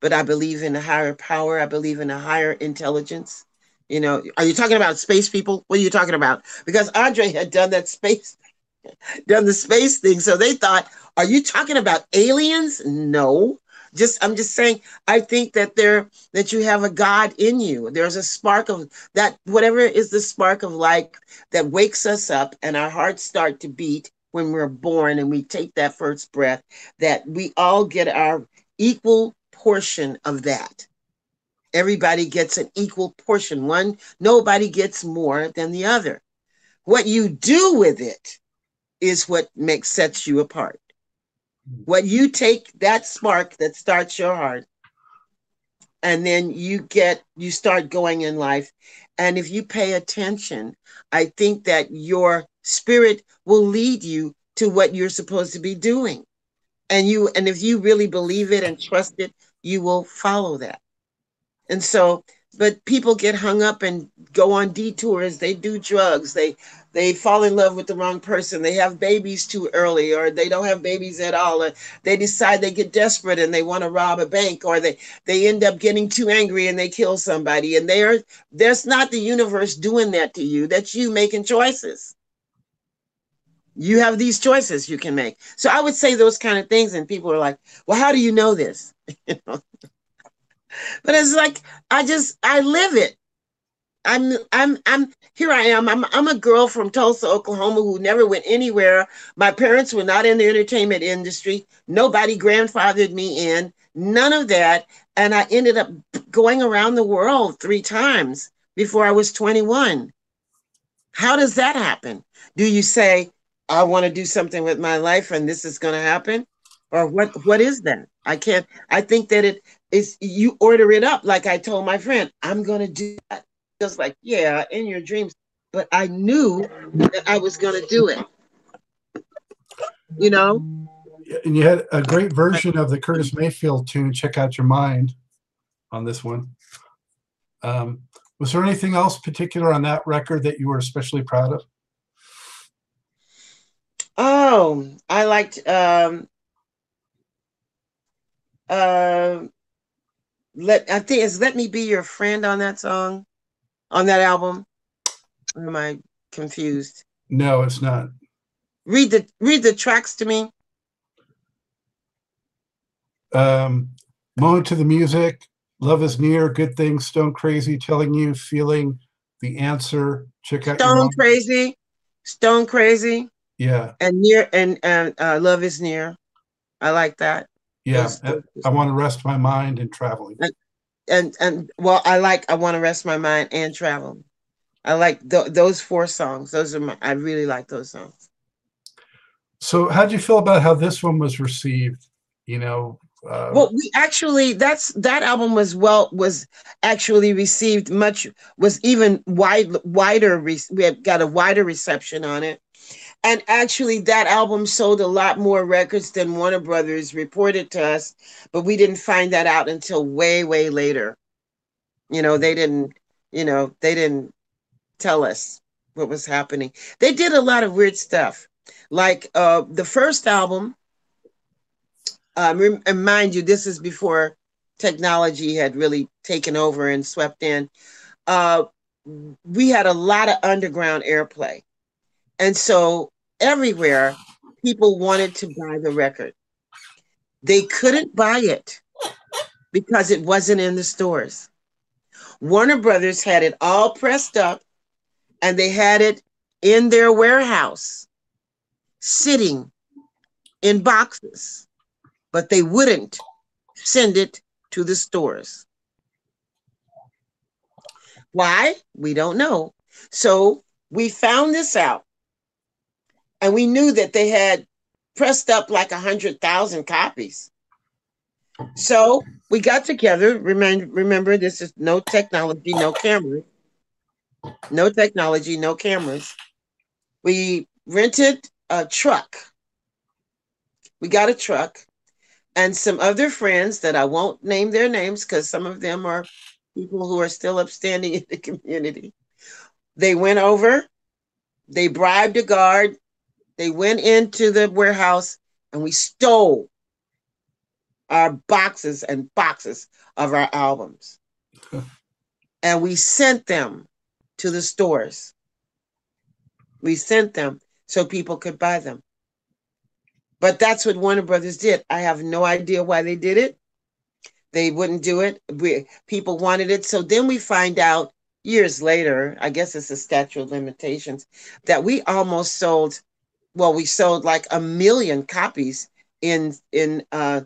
[SPEAKER 1] but i believe in a higher power. I believe in a higher intelligence you know, are you talking about space people? What are you talking about? Because Andre had done that space, done the space thing. So they thought, are you talking about aliens? No. Just I'm just saying, I think that there that you have a God in you. There's a spark of that, whatever is the spark of light that wakes us up and our hearts start to beat when we're born and we take that first breath, that we all get our equal portion of that everybody gets an equal portion. One nobody gets more than the other. What you do with it is what makes sets you apart. What you take that spark that starts your heart and then you get you start going in life. And if you pay attention i think that your spirit will lead you to what you're supposed to be doing. And you and if you really believe it and trust it you will follow that and so, but people get hung up and go on detours. They do drugs. They they fall in love with the wrong person. They have babies too early, or they don't have babies at all. Or they decide they get desperate and they want to rob a bank, or they they end up getting too angry and they kill somebody. And they're there's not the universe doing that to you. That's you making choices. You have these choices you can make. So I would say those kind of things, and people are like, "Well, how do you know this?" you know but it's like I just I live it. I'm I'm I'm here I am. I'm I'm a girl from Tulsa, Oklahoma who never went anywhere. My parents were not in the entertainment industry. Nobody grandfathered me in. None of that. And I ended up going around the world three times before I was 21. How does that happen? Do you say, I want to do something with my life and this is going to happen? Or what what is that? I can't I think that it is you order it up like I told my friend, I'm gonna do that. Just like, yeah, in your dreams. But I knew that I was gonna do it. You know?
[SPEAKER 2] And you had a great version of the Curtis Mayfield tune, Check Out Your Mind, on this one. Um, was there anything else particular on that record that you were especially proud of?
[SPEAKER 1] Oh, I liked um uh let I think it's Let Me Be Your Friend on that song, on that album. Or am I confused?
[SPEAKER 2] No, it's not.
[SPEAKER 1] Read the read the tracks to me.
[SPEAKER 2] Um, Moment to the Music, Love is Near, Good Things, Stone Crazy, Telling You, Feeling, The Answer, Check Out
[SPEAKER 1] Stone. Crazy, Stone Crazy,
[SPEAKER 2] Yeah,
[SPEAKER 1] and near and and uh, Love is Near. I like that.
[SPEAKER 2] Yeah. I, I want to rest my mind in traveling.
[SPEAKER 1] and and well, I like I want to rest my mind and travel. I like th- those four songs. Those are my. I really like those songs.
[SPEAKER 2] So, how'd you feel about how this one was received? You know, uh,
[SPEAKER 1] Well, we actually that's that album was well was actually received much was even wide wider. Re- we have got a wider reception on it, and actually that album sold a lot more records than Warner Brothers reported to us. But we didn't find that out until way way later. You know they didn't. You know they didn't tell us. what was happening. They did a lot of weird stuff. Like uh, the first album, um, and mind you, this is before technology had really taken over and swept in. Uh, we had a lot of underground airplay. And so everywhere, people wanted to buy the record. They couldn't buy it because it wasn't in the stores. Warner Brothers had it all pressed up and they had it in their warehouse, sitting in boxes, but they wouldn't send it to the stores. Why? We don't know. So we found this out and we knew that they had pressed up like a hundred thousand copies. So we got together. Remember, remember, this is no technology, no cameras. No technology, no cameras. We rented a truck. We got a truck and some other friends that I won't name their names because some of them are people who are still upstanding in the community. They went over, they bribed a guard, they went into the warehouse, and we stole our boxes and boxes of our albums. and we sent them to the stores. We sent them so people could buy them. But that's what Warner Brothers did. I have no idea why they did it. They wouldn't do it. We, people wanted it. So then we find out years later, I guess it's a statute of limitations, that we almost sold, well, we sold like a million copies in in uh,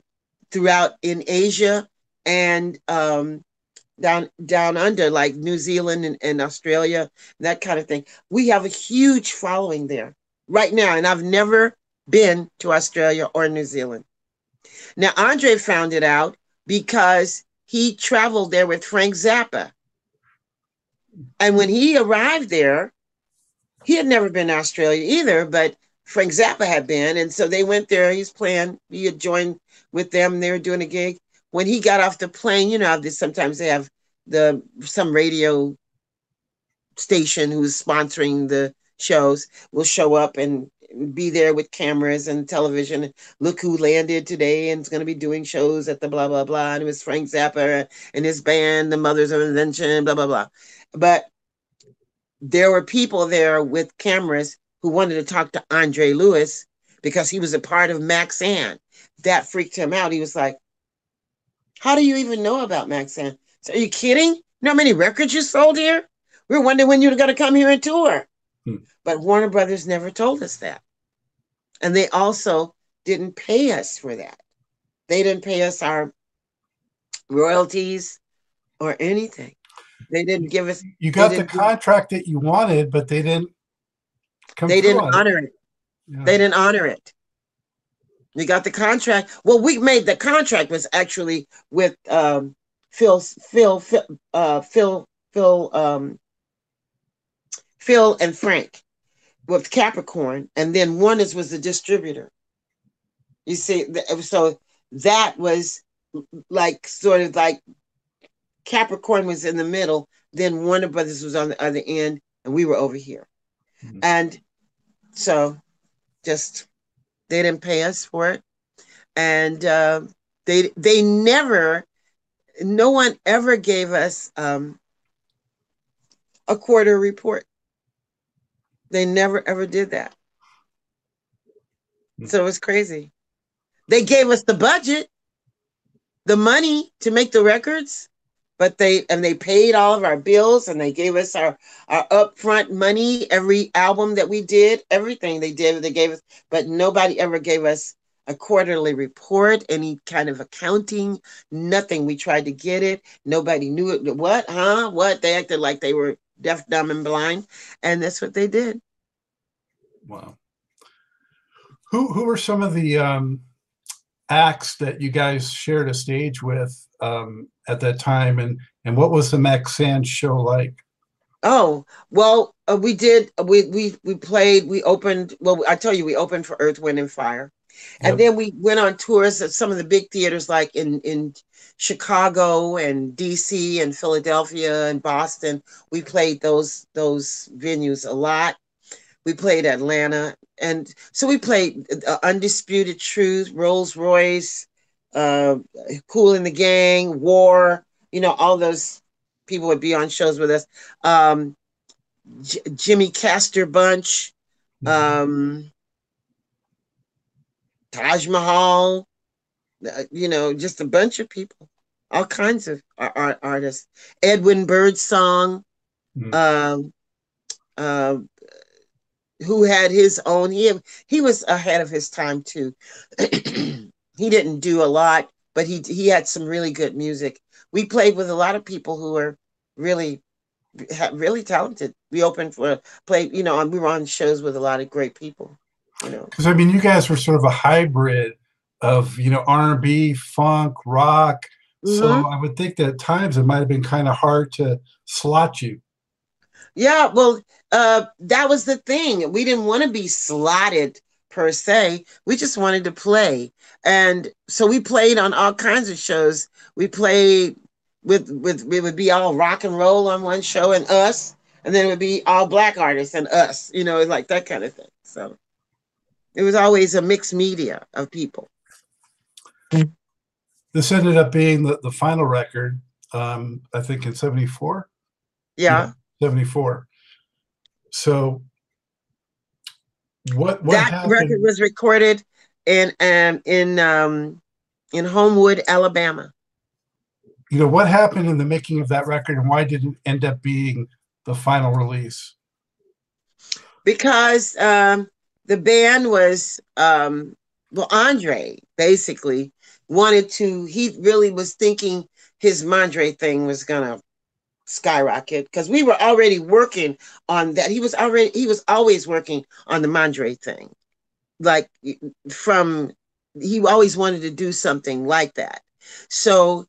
[SPEAKER 1] throughout in Asia and um, down down under, like New Zealand and, and Australia, that kind of thing. We have a huge following there right now, and I've never been to Australia or New Zealand. Now, Andre found it out because he traveled there with Frank Zappa. And when he arrived there, he had never been to Australia either, but Frank Zappa had been. And so they went there. He's playing, he had joined with them. They were doing a gig. When he got off the plane, you know, sometimes they have the some radio station who's sponsoring the shows will show up and be there with cameras and television. Look who landed today and is going to be doing shows at the blah blah blah. And it was Frank Zappa and his band, the Mothers of Invention, blah blah blah. But there were people there with cameras who wanted to talk to Andre Lewis because he was a part of Maxayn. That freaked him out. He was like, "How do you even know about Maxayn? So are you kidding? You know how many records you sold here? We are wondering when you were going to come here and tour." Hmm. But Warner Brothers never told us that. And they also didn't pay us for that. They didn't pay us our royalties or anything. They didn't give us.
[SPEAKER 2] You got the contract that you wanted, but they didn't.
[SPEAKER 1] They didn't honor it. it. Yeah. They didn't honor it. We got the contract. Well, we made the contract was actually with um, Phil, Phil, Phil, uh, Phil, Phil, um, Phil and Frank with Capricorn, and then one is was the distributor. You see, so that was like sort of like Capricorn was in the middle, then Warner Brothers was on the other end, and we were over here. Mm-hmm. And so just they didn't pay us for it. And uh, they they never no one ever gave us um, a quarter report. They never ever did that. Hmm. So it's crazy. They gave us the budget, the money to make the records, but they and they paid all of our bills and they gave us our our upfront money every album that we did, everything they did, they gave us, but nobody ever gave us a quarterly report, any kind of accounting, nothing. We tried to get it. Nobody knew it. What? Huh? What? They acted like they were deaf, dumb, and blind. And that's what they did.
[SPEAKER 2] Wow. Who who were some of the um, acts that you guys shared a stage with um, at that time, and and what was the Maxayn show like?
[SPEAKER 1] Oh well, uh, we did. We we we played. We opened. Well, I tell you, we opened for Earth, Wind, and Fire. And then we went on tours at some of the big theaters like in in Chicago and DC and Philadelphia and Boston. We played those those venues a lot. We played Atlanta, and so we played uh, Undisputed Truth, Rolls Royce, uh, Kool and the Gang, War. You know, all those people would be on shows with us. Um, J- Jimmy Castor Bunch, mm-hmm. um, Taj Mahal. Uh, you know, just a bunch of people, all kinds of art, artists. Edwin Birdsong. Mm-hmm. Um, uh, who had his own he he was ahead of his time too he didn't do a lot but he he had some really good music. We played with a lot of people who were really really talented. We opened for play you know we were on shows with a lot of great people you know.
[SPEAKER 2] Because i mean you guys were sort of a hybrid of you know r&b funk rock. Mm-hmm. so i would think that at times it might have been kind of hard to slot you.
[SPEAKER 1] Yeah, well, uh, that was the thing. We didn't want to be slotted per se. We just wanted to play, and so we played on all kinds of shows. We played with with it would be all rock and roll on one show and us, and then it would be all black artists and us. You know, like that kind of thing. So it was always a mixed media of people.
[SPEAKER 2] This ended up being the, the final record, um, I think in 74.
[SPEAKER 1] Yeah. yeah.
[SPEAKER 2] 74. So what, what
[SPEAKER 1] that happened? record was recorded in um in um in Homewood, Alabama.
[SPEAKER 2] You know what happened in the making of that record and why did it end up being the final release?
[SPEAKER 1] Because um the band was um well Andre basically wanted to he really was thinking his Mandre thing was gonna skyrocket because we were already working on that. He was already he was always working on the Mandre thing. Like from he always wanted to do something like that. So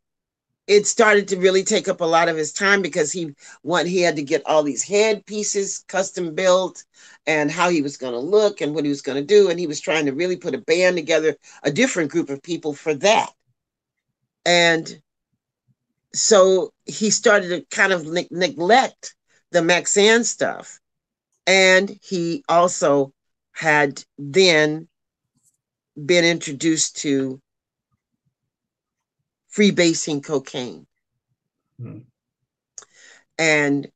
[SPEAKER 1] it started to really take up a lot of his time because he want he had to get all these head pieces custom built and how he was going to look and what he was going to do and he was trying to really put a band together a different group of people for that and so he started to kind of ne- neglect the Maxayn stuff. And he also had then been introduced to freebasing cocaine. Hmm. And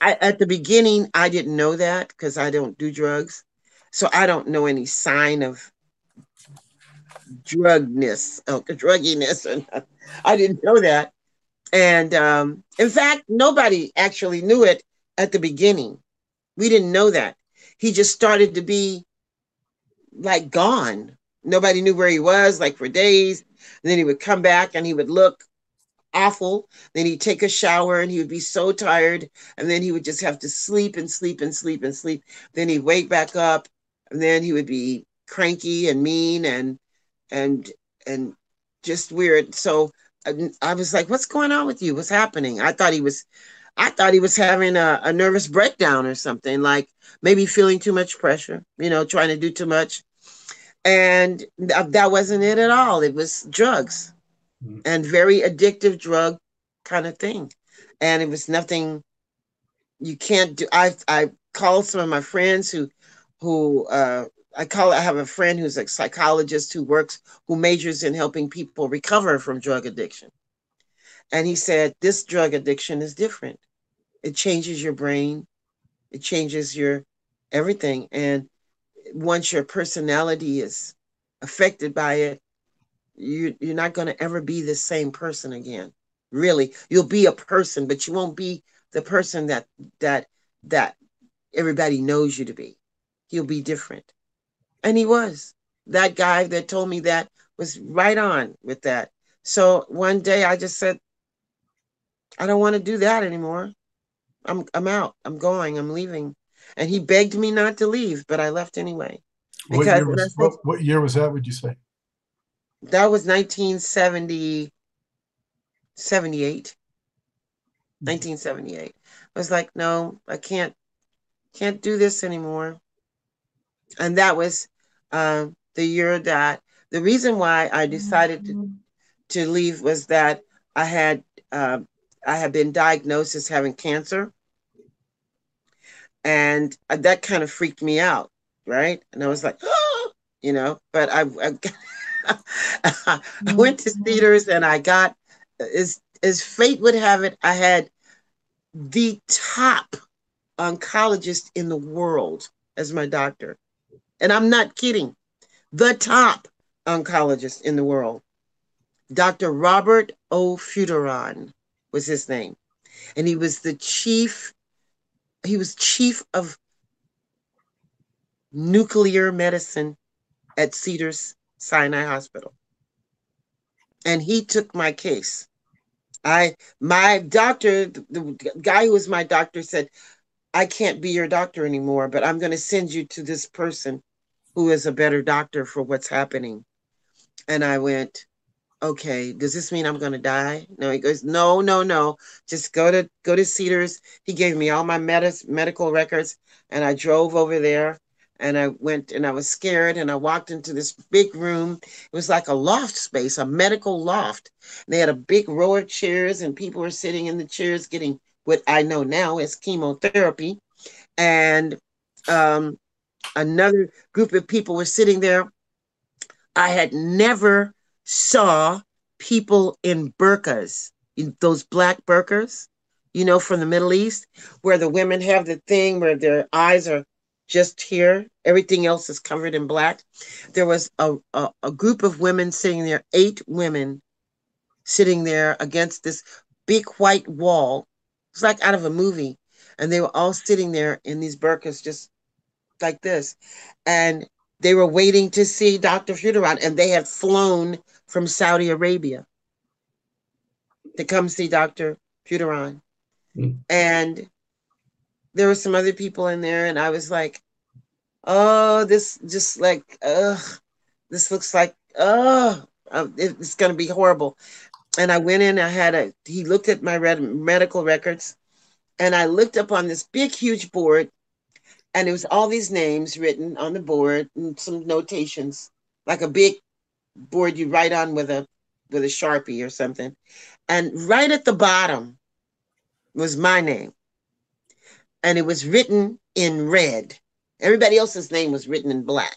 [SPEAKER 1] I, at the beginning, I didn't know that because I don't do drugs. So I don't know any sign of drugness, oh, drugginess. I didn't know that. And um, in fact, nobody actually knew it at the beginning. We didn't know that. He just started to be like gone. Nobody knew where he was, like for days. And then he would come back and he would look awful. Then he'd take a shower and he would be so tired. And then he would just have to sleep and sleep and sleep and sleep. Then he'd wake back up and then he would be cranky and mean and and and just weird. So I, I was like, "What's going on with you? What's happening?" I thought he was, I thought he was having a, a nervous breakdown or something, like maybe feeling too much pressure, you know, trying to do too much, and th- that wasn't it at all. It was drugs, mm-hmm. and very addictive drug kind of thing, and it was nothing. You can't do. I I called some of my friends who who uh, I call I have a friend who's a psychologist who works who majors in helping people recover from drug addiction. And he said this drug addiction is different. It changes your brain, it changes your everything and once your personality is affected by it, you you're not going to ever be the same person again. Really, you'll be a person, but you won't be the person that that that everybody knows you to be. You'll be different. And he was. That guy that told me that was right on with that. So one day I just said, I don't want to do that anymore. I'm I'm out. I'm going. I'm leaving. And he begged me not to leave, but I left anyway.
[SPEAKER 2] What year was, what, what year was that, would you say?
[SPEAKER 1] That was 1970, 78. Mm-hmm. 1978. I was like, no, I can't can't do this anymore and that was uh, the that the reason why I decided to, to leave was that I had uh, I had been diagnosed as having cancer, and that kind of freaked me out, right? And I was like, oh, you know, but I I, I went to Cedars and I got as as fate would have it, I had the top oncologist in the world as my doctor. And I'm not kidding. The top oncologist in the world. Dr. Robert O. Fuderon was his name. And he was the chief, he was chief of nuclear medicine at Cedars Sinai Hospital. And he took my case. I my doctor, the guy who was my doctor said, I can't be your doctor anymore, but I'm going to send you to this person who is a better doctor for what's happening. And I went, okay, does this mean I'm going to die? No, he goes, no, no, no. Just go to go to Cedars. He gave me all my med- medical records and I drove over there and I went and I was scared and I walked into this big room. It was like a loft space, a medical loft. And they had a big row of chairs and people were sitting in the chairs getting what I know now is chemotherapy. And um, another group of people were sitting there. I had never saw people in burqas, those black burqas, you know, from the Middle East, where the women have the thing where their eyes are just here. Everything else is covered in black. There was a, a, a group of women sitting there, eight women sitting there against this big white wall. It's like out of a movie. And they were all sitting there in these burqas, just like this. And they were waiting to see Dr. Fuderon, and they had flown from Saudi Arabia to come see Dr. Fuderon. Mm. And there were some other people in there, and I was like, oh, this just like, ugh, this looks like, oh, it's going to be horrible. And I went in, I had a, he looked at my red, medical records, and I looked up on this big, huge board, and it was all these names written on the board and some notations, like a big board you write on with a with a sharpie or something. And right at the bottom was my name and it was written in red. Everybody else's name was written in black.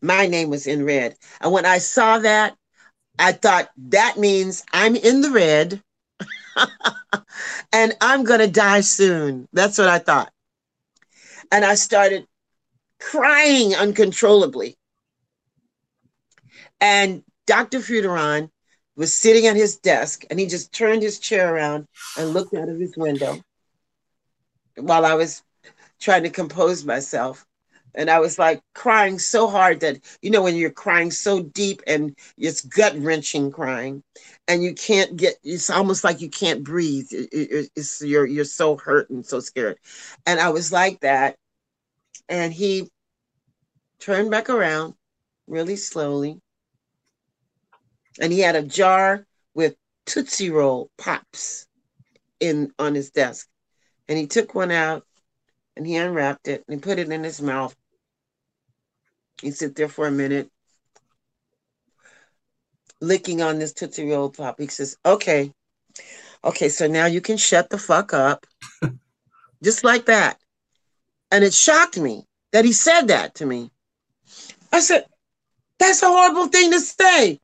[SPEAKER 1] My name was in red. And when I saw that, I thought that means I'm in the red and I'm going to die soon. That's what I thought. And I started crying uncontrollably. And Dr. Fuderon was sitting at his desk and he just turned his chair around and looked out of his window while I was trying to compose myself. And I was like crying so hard that, you know, when you're crying so deep and it's gut wrenching crying and you can't get, it's almost like you can't breathe. it's, you're, you're so hurt and so scared. And I was like that. And he turned back around really slowly. And he had a jar with Tootsie Roll pops in on his desk and he took one out and he unwrapped it and he put it in his mouth. He sit there for a minute, licking on this Tootsie Roll Pop. He says, Okay, okay, so now you can shut the fuck up. Just like that. And it shocked me that he said that to me. I said, That's a horrible thing to say.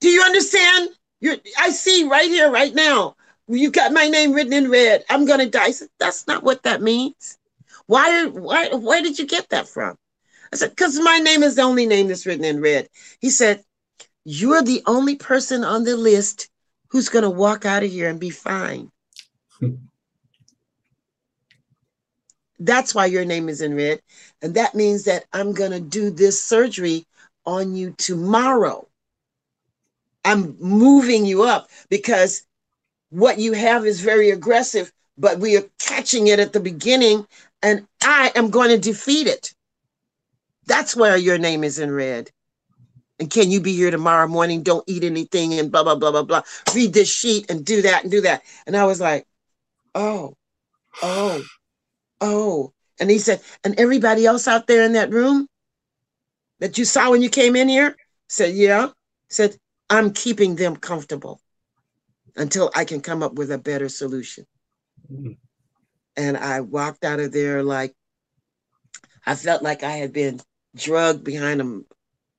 [SPEAKER 1] Do you understand? You're, I see right here, right now, you got my name written in red. I'm gonna die. I said, That's not what that means. Why why where did you get that from? I said, because my name is the only name that's written in red. He said, You're the only person on the list who's gonna walk out of here and be fine. That's why your name is in red. And that means that I'm gonna do this surgery on you tomorrow. I'm moving you up because what you have is very aggressive, but we are catching it at the beginning, and I am going to defeat it. That's where your name is in red. And can you be here tomorrow morning? Don't eat anything and blah, blah, blah, blah, blah. Read this sheet and do that and do that. And I was like, oh, oh, oh. And he said, and everybody else out there in that room, that you saw when you came in here? Said, yeah. Said, I'm keeping them comfortable until I can come up with a better solution. Mm-hmm. And I walked out of there like I felt like I had been drugged behind a,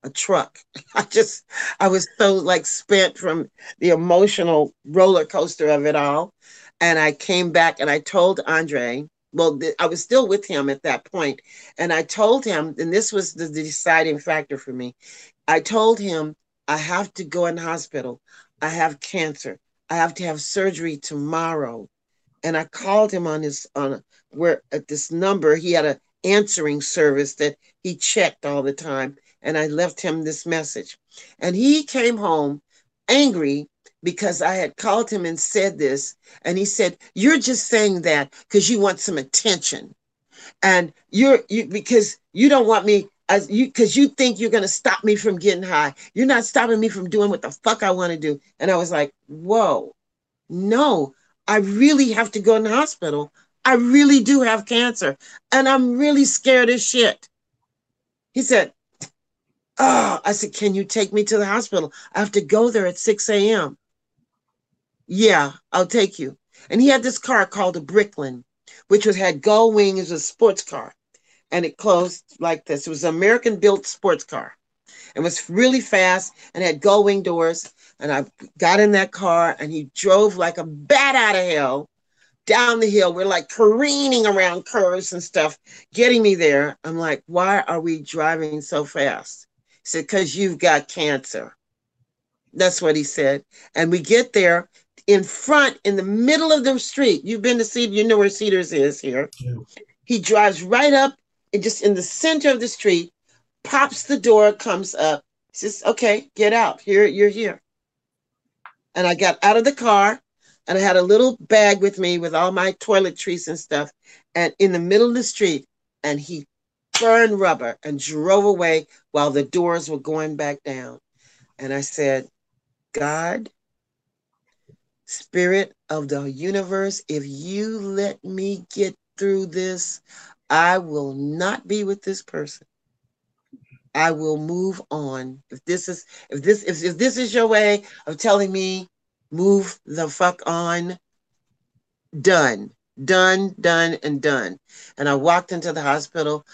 [SPEAKER 1] a truck. I just, I was so like spent from the emotional roller coaster of it all. And I came back and I told Andre, well, th- I was still with him at that point, and I told him, and this was the, deciding factor for me. I told him, I have to go in the hospital. I have cancer. I have to have surgery tomorrow. And I called him on his on where at this number. He had a answering service that he checked all the time. And I left him this message. And he came home angry because I had called him and said this. And he said, You're just saying that because you want some attention. And you're you because you don't want me as you because you think you're gonna stop me from getting high. You're not stopping me from doing what the fuck I want to do. And I was like, Whoa, no, I really have to go in the hospital. I really do have cancer and I'm really scared as shit. He said, Oh, I said, Can you take me to the hospital? I have to go there at 6 a.m. Yeah, I'll take you. And he had this car called a Bricklin, which was had gull wings, a sports car. And it closed like this. It was an American built sports car. It was really fast and had gull wing doors. And I got in that car and he drove like a bat out of hell down the hill. We're like careening around curves and stuff, getting me there. I'm like, why are we driving so fast? Said, because you've got cancer. That's what he said. And we get there in front, in the middle of the street. You've been to Cedar, you know where Cedars is here. Yeah. He drives right up and just in the center of the street, pops the door, comes up, says, okay, get out. Here, you're here. And I got out of the car and I had a little bag with me with all my toiletries and stuff, and in the middle of the street, and he burned rubber and drove away while the doors were going back down. And I said, God, Spirit of the universe, if you let me get through this, I will not be with this person. I will move on. If this is if this if, if this is your way of telling me move the fuck on. Done, done, done, and done. And I walked into the hospital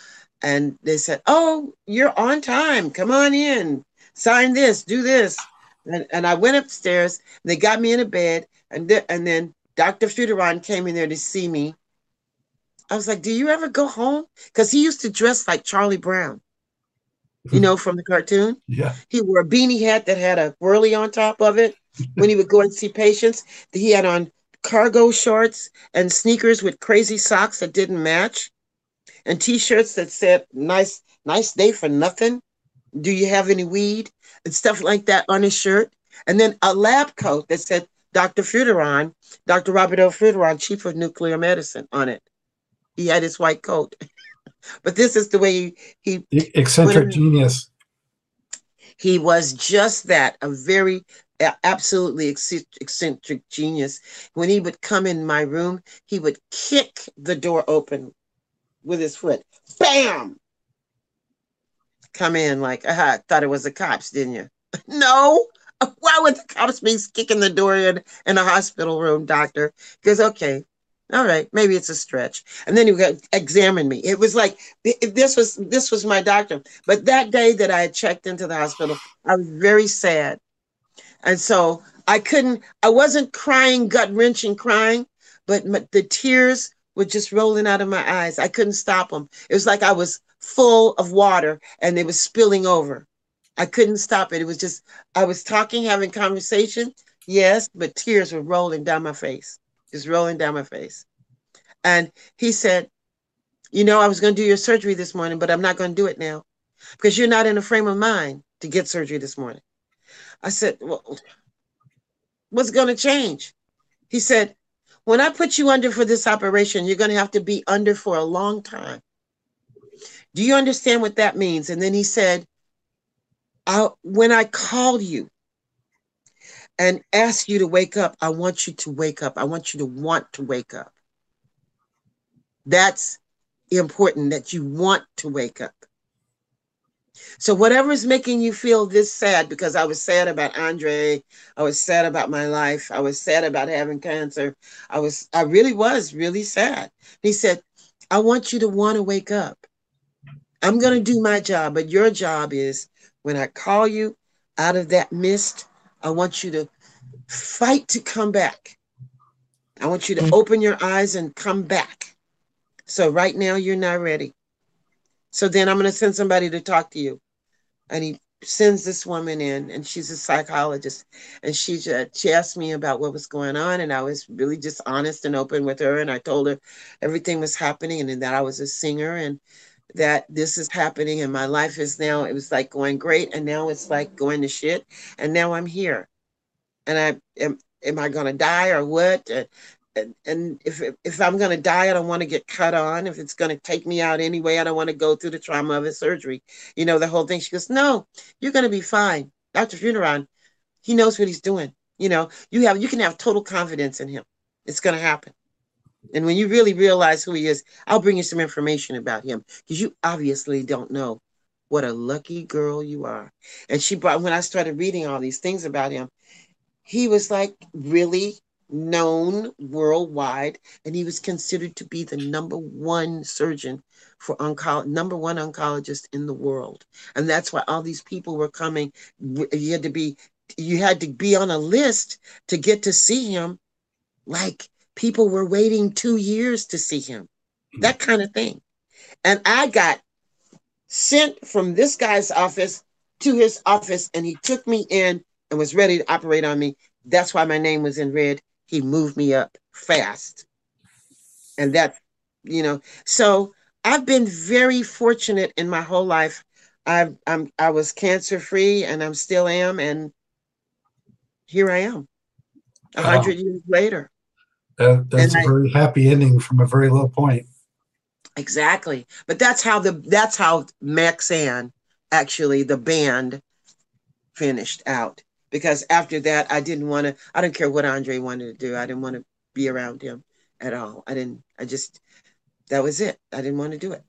[SPEAKER 1] and they said, Oh, you're on time. Come on in. Sign this, do this. And, and I went upstairs. They got me in a bed. And, th- and then Dr. Fuderon came in there to see me. I was like, Do you ever go home? Because he used to dress like Charlie Brown you know, from the cartoon.
[SPEAKER 2] Yeah.
[SPEAKER 1] He wore a beanie hat that had a whirly on top of it when he would go and see patients. He had on cargo shorts and sneakers with crazy socks that didn't match, and t-shirts that said "nice, nice day for nothing." Do you have any weed and stuff like that on his shirt? And then a lab coat that said Dr. Fuderon, Dr. Robert O. Fuderon, Chief of Nuclear Medicine, on it. He had his white coat. but this is the way he,
[SPEAKER 2] he eccentric genius.
[SPEAKER 1] He was just that, a very absolutely eccentric genius. When he would come in my room, he would kick the door open with his foot. Bam! Come in like, aha, thought it was the cops, didn't you? no. Why would the cops be kicking the door in in a hospital room, doctor? Because okay, all right, maybe it's a stretch. And then he would examine me. It was like this was this was my doctor. But that day that I had checked into the hospital, I was very sad and so I couldn't, I wasn't crying, gut wrenching crying, but the tears were just rolling out of my eyes. I couldn't stop them. It was like I was full of water and they was spilling over. I couldn't stop it. It was just, I was talking, having conversation, yes, but tears were rolling down my face, just rolling down my face. And he said, You know, I was going to do your surgery this morning, but I'm not going to do it now because you're not in a frame of mind to get surgery this morning. I said, Well, what's going to change? He said, When I put you under for this operation, you're going to have to be under for a long time. Do you understand what that means? And then he said, I, When I call you and ask you to wake up, I want you to wake up. I want you to want to wake up. That's important that you want to wake up. So whatever is making you feel this sad, because I was sad about Andre, I was sad about my life, I was sad about having cancer. I was, I really was really sad. He said, I want you to want to wake up. I'm going to do my job, but your job is when I call you out of that mist, I want you to fight to come back. I want you to mm-hmm. open your eyes and come back. So right now you're not ready. So then I'm going to send somebody to talk to you. And he sends this woman in, and she's a psychologist. And she she asked me about what was going on, and I was really just honest and open with her. And I told her everything was happening, and that I was a singer, and that this is happening, and my life is now. It was like going great, and now it's like going to shit. And now I'm here, and I am. Am I going to die or what? And, if if I'm going to die, I don't want to get cut on. If it's going to take me out anyway, I don't want to go through the trauma of a surgery. You know, the whole thing. She goes, "No, you're going to be fine." Dr. Fuderon, he knows what he's doing. You know, you have you can have total confidence in him. It's going to happen. And when you really realize who he is, I'll bring you some information about him because you obviously don't know what a lucky girl you are. And she brought when I started reading all these things about him, he was like really known worldwide, and he was considered to be the number one surgeon for onco- number one oncologist in the world. And that's why all these people were coming. You had to be you had to be on a list to get to see him. Like people were waiting two years to see him. That kind of thing. And I got sent from this guy's office to his office, and he took me in and was ready to operate on me. That's why my name was in red he moved me up fast. And that, you know, so I've been very fortunate in my whole life. I've, I'm, I was cancer free and I'm still am. And here I am a hundred wow. years later.
[SPEAKER 2] That, that's and a I, very happy ending from a very low point.
[SPEAKER 1] Exactly. But that's how the, that's how Maxayn actually the band finished out because after that, I didn't want to, I don't care what Andre wanted to do. I didn't want to be around him at all. I didn't, I just, that was it. I didn't want to do it.